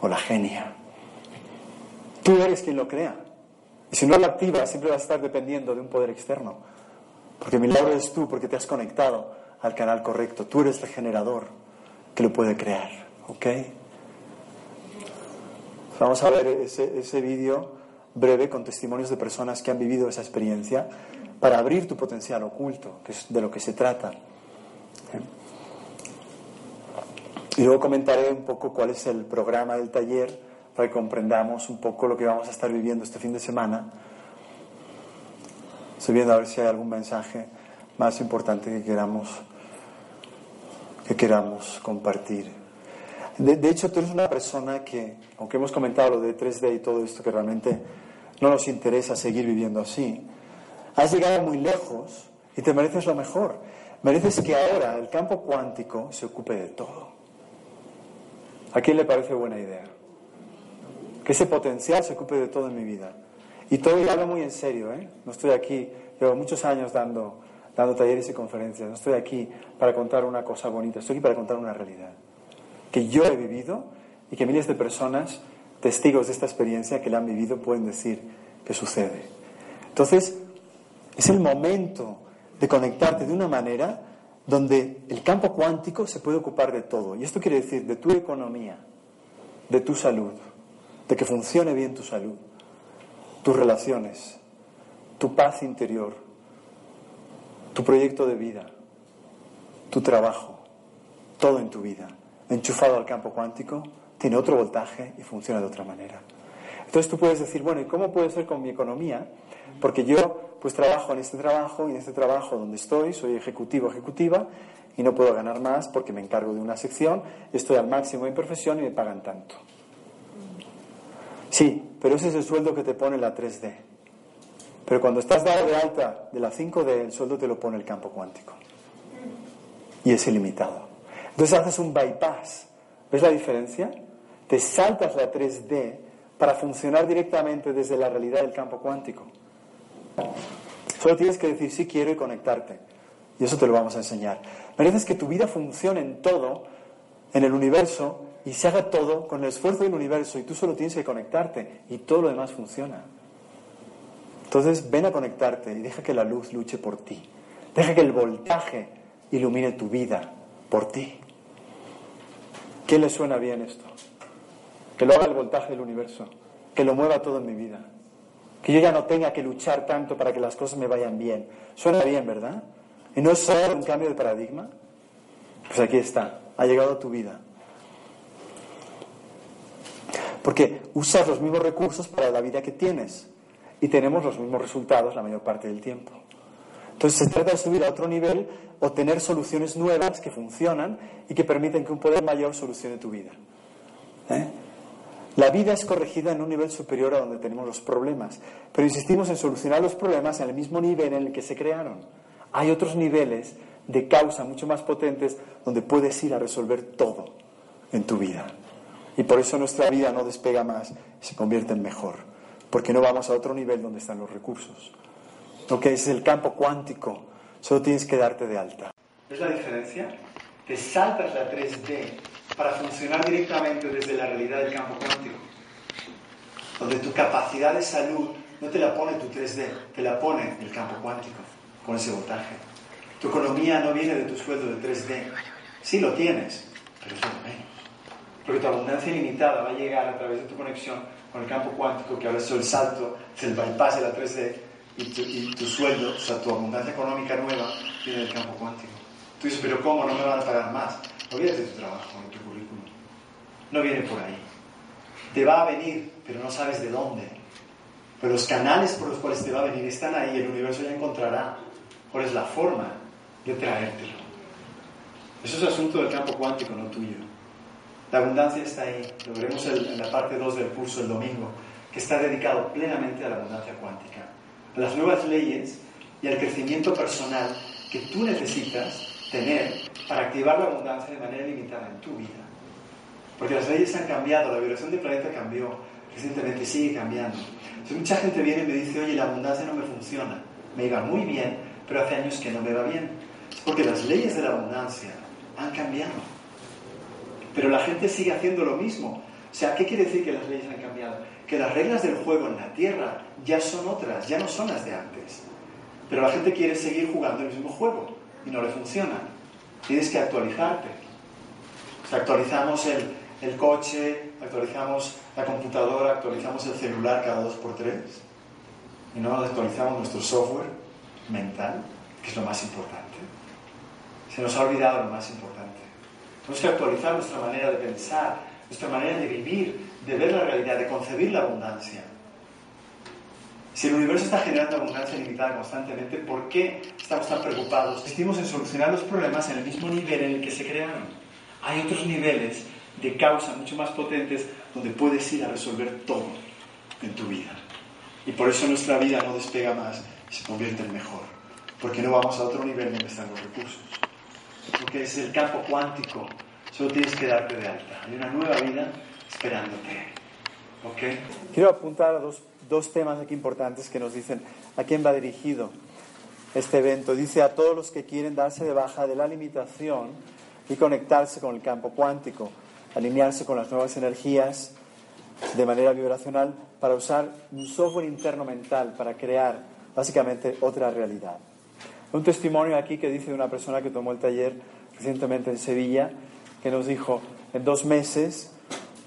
o la genia. Tú eres quien lo crea. Y si no lo activas, siempre vas a estar dependiendo de un poder externo. Porque el milagro eres tú, porque te has conectado al canal correcto. Tú eres el generador que lo puede crear. ¿Ok? Vamos a ver ese, vídeo breve con testimonios de personas que han vivido esa experiencia para abrir tu potencial oculto, que es de lo que se trata. Y luego comentaré un poco cuál es el programa del taller para que comprendamos un poco lo que vamos a estar viviendo este fin de semana. Estoy viendo a ver si hay algún mensaje más importante que queramos, que queramos compartir. De, hecho, tú eres una persona que, aunque hemos comentado lo de 3D y todo esto, que realmente no nos interesa seguir viviendo así, has llegado muy lejos y te mereces lo mejor. Mereces que ahora el campo cuántico se ocupe de todo. ¿A quién le parece buena idea? Que ese potencial se ocupe de todo en mi vida. Y todo lo hago muy en serio, ¿eh? No estoy aquí, llevo muchos años dando, dando talleres y conferencias, no estoy aquí para contar una cosa bonita, estoy aquí para contar una realidad. Que yo he vivido y que miles de personas, testigos de esta experiencia que la han vivido, pueden decir que sucede. Entonces, es el momento de conectarte de una manera donde el campo cuántico se puede ocupar de todo. Y esto quiere decir de tu economía, de tu salud, de que funcione bien tu salud, tus relaciones, tu paz interior, tu proyecto de vida, tu trabajo, todo en tu vida, enchufado al campo cuántico, tiene otro voltaje y funciona de otra manera. Entonces tú puedes decir, bueno, ¿y cómo puede ser con mi economía? Porque yo pues trabajo en este trabajo y en este trabajo donde estoy, soy ejecutivo, ejecutiva, y no puedo ganar más porque me encargo de una sección, estoy al máximo en profesión y me pagan tanto. Sí, pero ese es el sueldo que te pone la 3D. Pero cuando estás dado de alta de la 5D, el sueldo te lo pone el campo cuántico. Y es ilimitado. Entonces haces un bypass. ¿Ves la diferencia? Te saltas la 3D para funcionar directamente desde la realidad del campo cuántico. Solo tienes que decir sí quiero y conectarte. Y eso te lo vamos a enseñar. Mereces que tu vida funcione en todo, en el universo, y se haga todo con el esfuerzo del universo, y tú solo tienes que conectarte, y todo lo demás funciona. Entonces ven a conectarte y deja que la luz luche por ti. Deja que el voltaje ilumine tu vida por ti. ¿Qué le suena bien esto? Que lo haga el voltaje del universo, que lo mueva todo en mi vida que yo ya no tenga que luchar tanto para que las cosas me vayan bien. Suena bien, ¿verdad? ¿Y no es solo un cambio de paradigma? Pues aquí está, ha llegado a tu vida. Porque usas los mismos recursos para la vida que tienes y tenemos los mismos resultados la mayor parte del tiempo. Entonces se trata de subir a otro nivel o tener soluciones nuevas que funcionan y que permiten que un poder mayor solucione tu vida. ¿Eh? La vida es corregida en un nivel superior a donde tenemos los problemas, pero insistimos en solucionar los problemas en el mismo nivel en el que se crearon. Hay otros niveles de causa mucho más potentes donde puedes ir a resolver todo en tu vida. Y por eso nuestra vida no despega más se convierte en mejor, porque no vamos a otro nivel donde están los recursos. Lo que es el campo cuántico, solo tienes que darte de alta. ¿Ves la diferencia? Te saltas la 3D para funcionar directamente desde la realidad del campo cuántico, donde tu capacidad de salud no te la pone tu 3D, te la pone el campo cuántico, con ese voltaje. Tu economía no viene de tu sueldo de 3D. Sí lo tienes, pero es lo menos. Porque tu abundancia ilimitada va a llegar a través de tu conexión con el campo cuántico, que ahora es el salto, es el bypass de la 3D, y tu, y tu sueldo, o sea, tu abundancia económica nueva, viene del campo cuántico. Tú dices, pero ¿cómo? No me van a pagar más. No viene de tu trabajo, de tu currículum. No viene por ahí. Te va a venir, pero no sabes de dónde. Pero los canales por los cuales te va a venir están ahí, el universo ya encontrará cuál es la forma de traértelo. Eso es asunto del campo cuántico, no tuyo. La abundancia está ahí, lo veremos en la parte 2 del curso el domingo, que está dedicado plenamente a la abundancia cuántica, a las nuevas leyes y al crecimiento personal que tú necesitas tener para activar la abundancia de manera limitada en tu vida. Porque las leyes han cambiado, la vibración del planeta cambió, recientemente sigue cambiando. Entonces, mucha gente viene y me dice, oye, la abundancia no me funciona, me iba muy bien, pero hace años que no me va bien. Es porque las leyes de la abundancia han cambiado. Pero la gente sigue haciendo lo mismo. O sea, ¿qué quiere decir que las leyes han cambiado? Que las reglas del juego en la Tierra ya son otras, ya no son las de antes. Pero la gente quiere seguir jugando el mismo juego y no le funciona. Tienes que actualizarte. actualizamos el, el coche, actualizamos la computadora, actualizamos el celular cada dos por tres y no actualizamos nuestro software mental, que es lo más importante. Se nos ha olvidado lo más importante. Tenemos que actualizar nuestra manera de pensar, nuestra manera de vivir, de ver la realidad, de concebir la abundancia. Si el universo está generando abundancia limitada constantemente, ¿por qué estamos tan preocupados? Insistimos en solucionar los problemas en el mismo nivel en el que se crearon. Hay otros niveles de causa mucho más potentes donde puedes ir a resolver todo en tu vida. Y por eso nuestra vida no despega más y se convierte en mejor. Porque no vamos a otro nivel donde están los recursos. Porque es el campo cuántico Solo tienes que darte de alta. Hay una nueva vida esperándote. ¿Ok? Quiero apuntar a dos, dos temas aquí importantes que nos dicen a quién va dirigido este evento. Dice a todos los que quieren darse de baja de la limitación y conectarse con el campo cuántico, alinearse con las nuevas energías de manera vibracional para usar un software interno mental para crear básicamente otra realidad. Un testimonio aquí que dice de una persona que tomó el taller recientemente en Sevilla, que nos dijo, en dos meses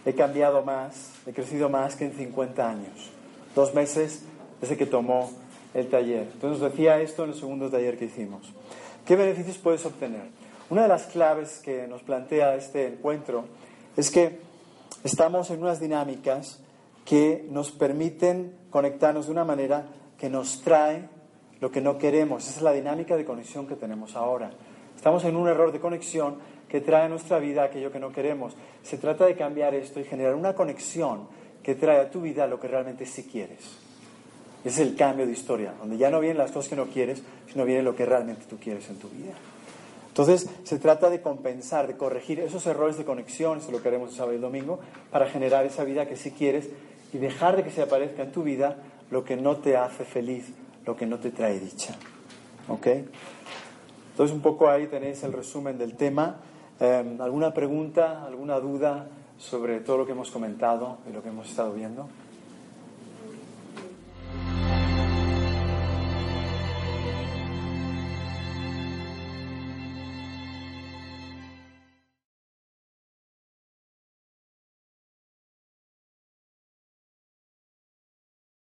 he cambiado más, he crecido más que en 50 años. Dos meses desde que tomó el taller. Entonces nos decía esto en el segundo taller que hicimos. ¿Qué beneficios puedes obtener? Una de las claves que nos plantea este encuentro es que estamos en unas dinámicas que nos permiten conectarnos de una manera que nos trae lo que no queremos. Esa es la dinámica de conexión que tenemos ahora. Estamos en un error de conexión que trae a nuestra vida aquello que no queremos. Se trata de cambiar esto y generar una conexión que trae a tu vida lo que realmente sí quieres. Ese es el cambio de historia, donde ya no vienen las cosas que no quieres, sino viene lo que realmente tú quieres en tu vida. Entonces, se trata de compensar, de corregir esos errores de conexión, eso lo que haremos el sábado y el domingo, para generar esa vida que sí quieres y dejar de que se aparezca en tu vida lo que no te hace feliz, lo que no te trae dicha. ¿Ok? Entonces, un poco ahí tenéis el resumen del tema. Em, ¿Alguna pregunta, alguna duda sobre todo lo que hemos comentado y lo que hemos estado viendo?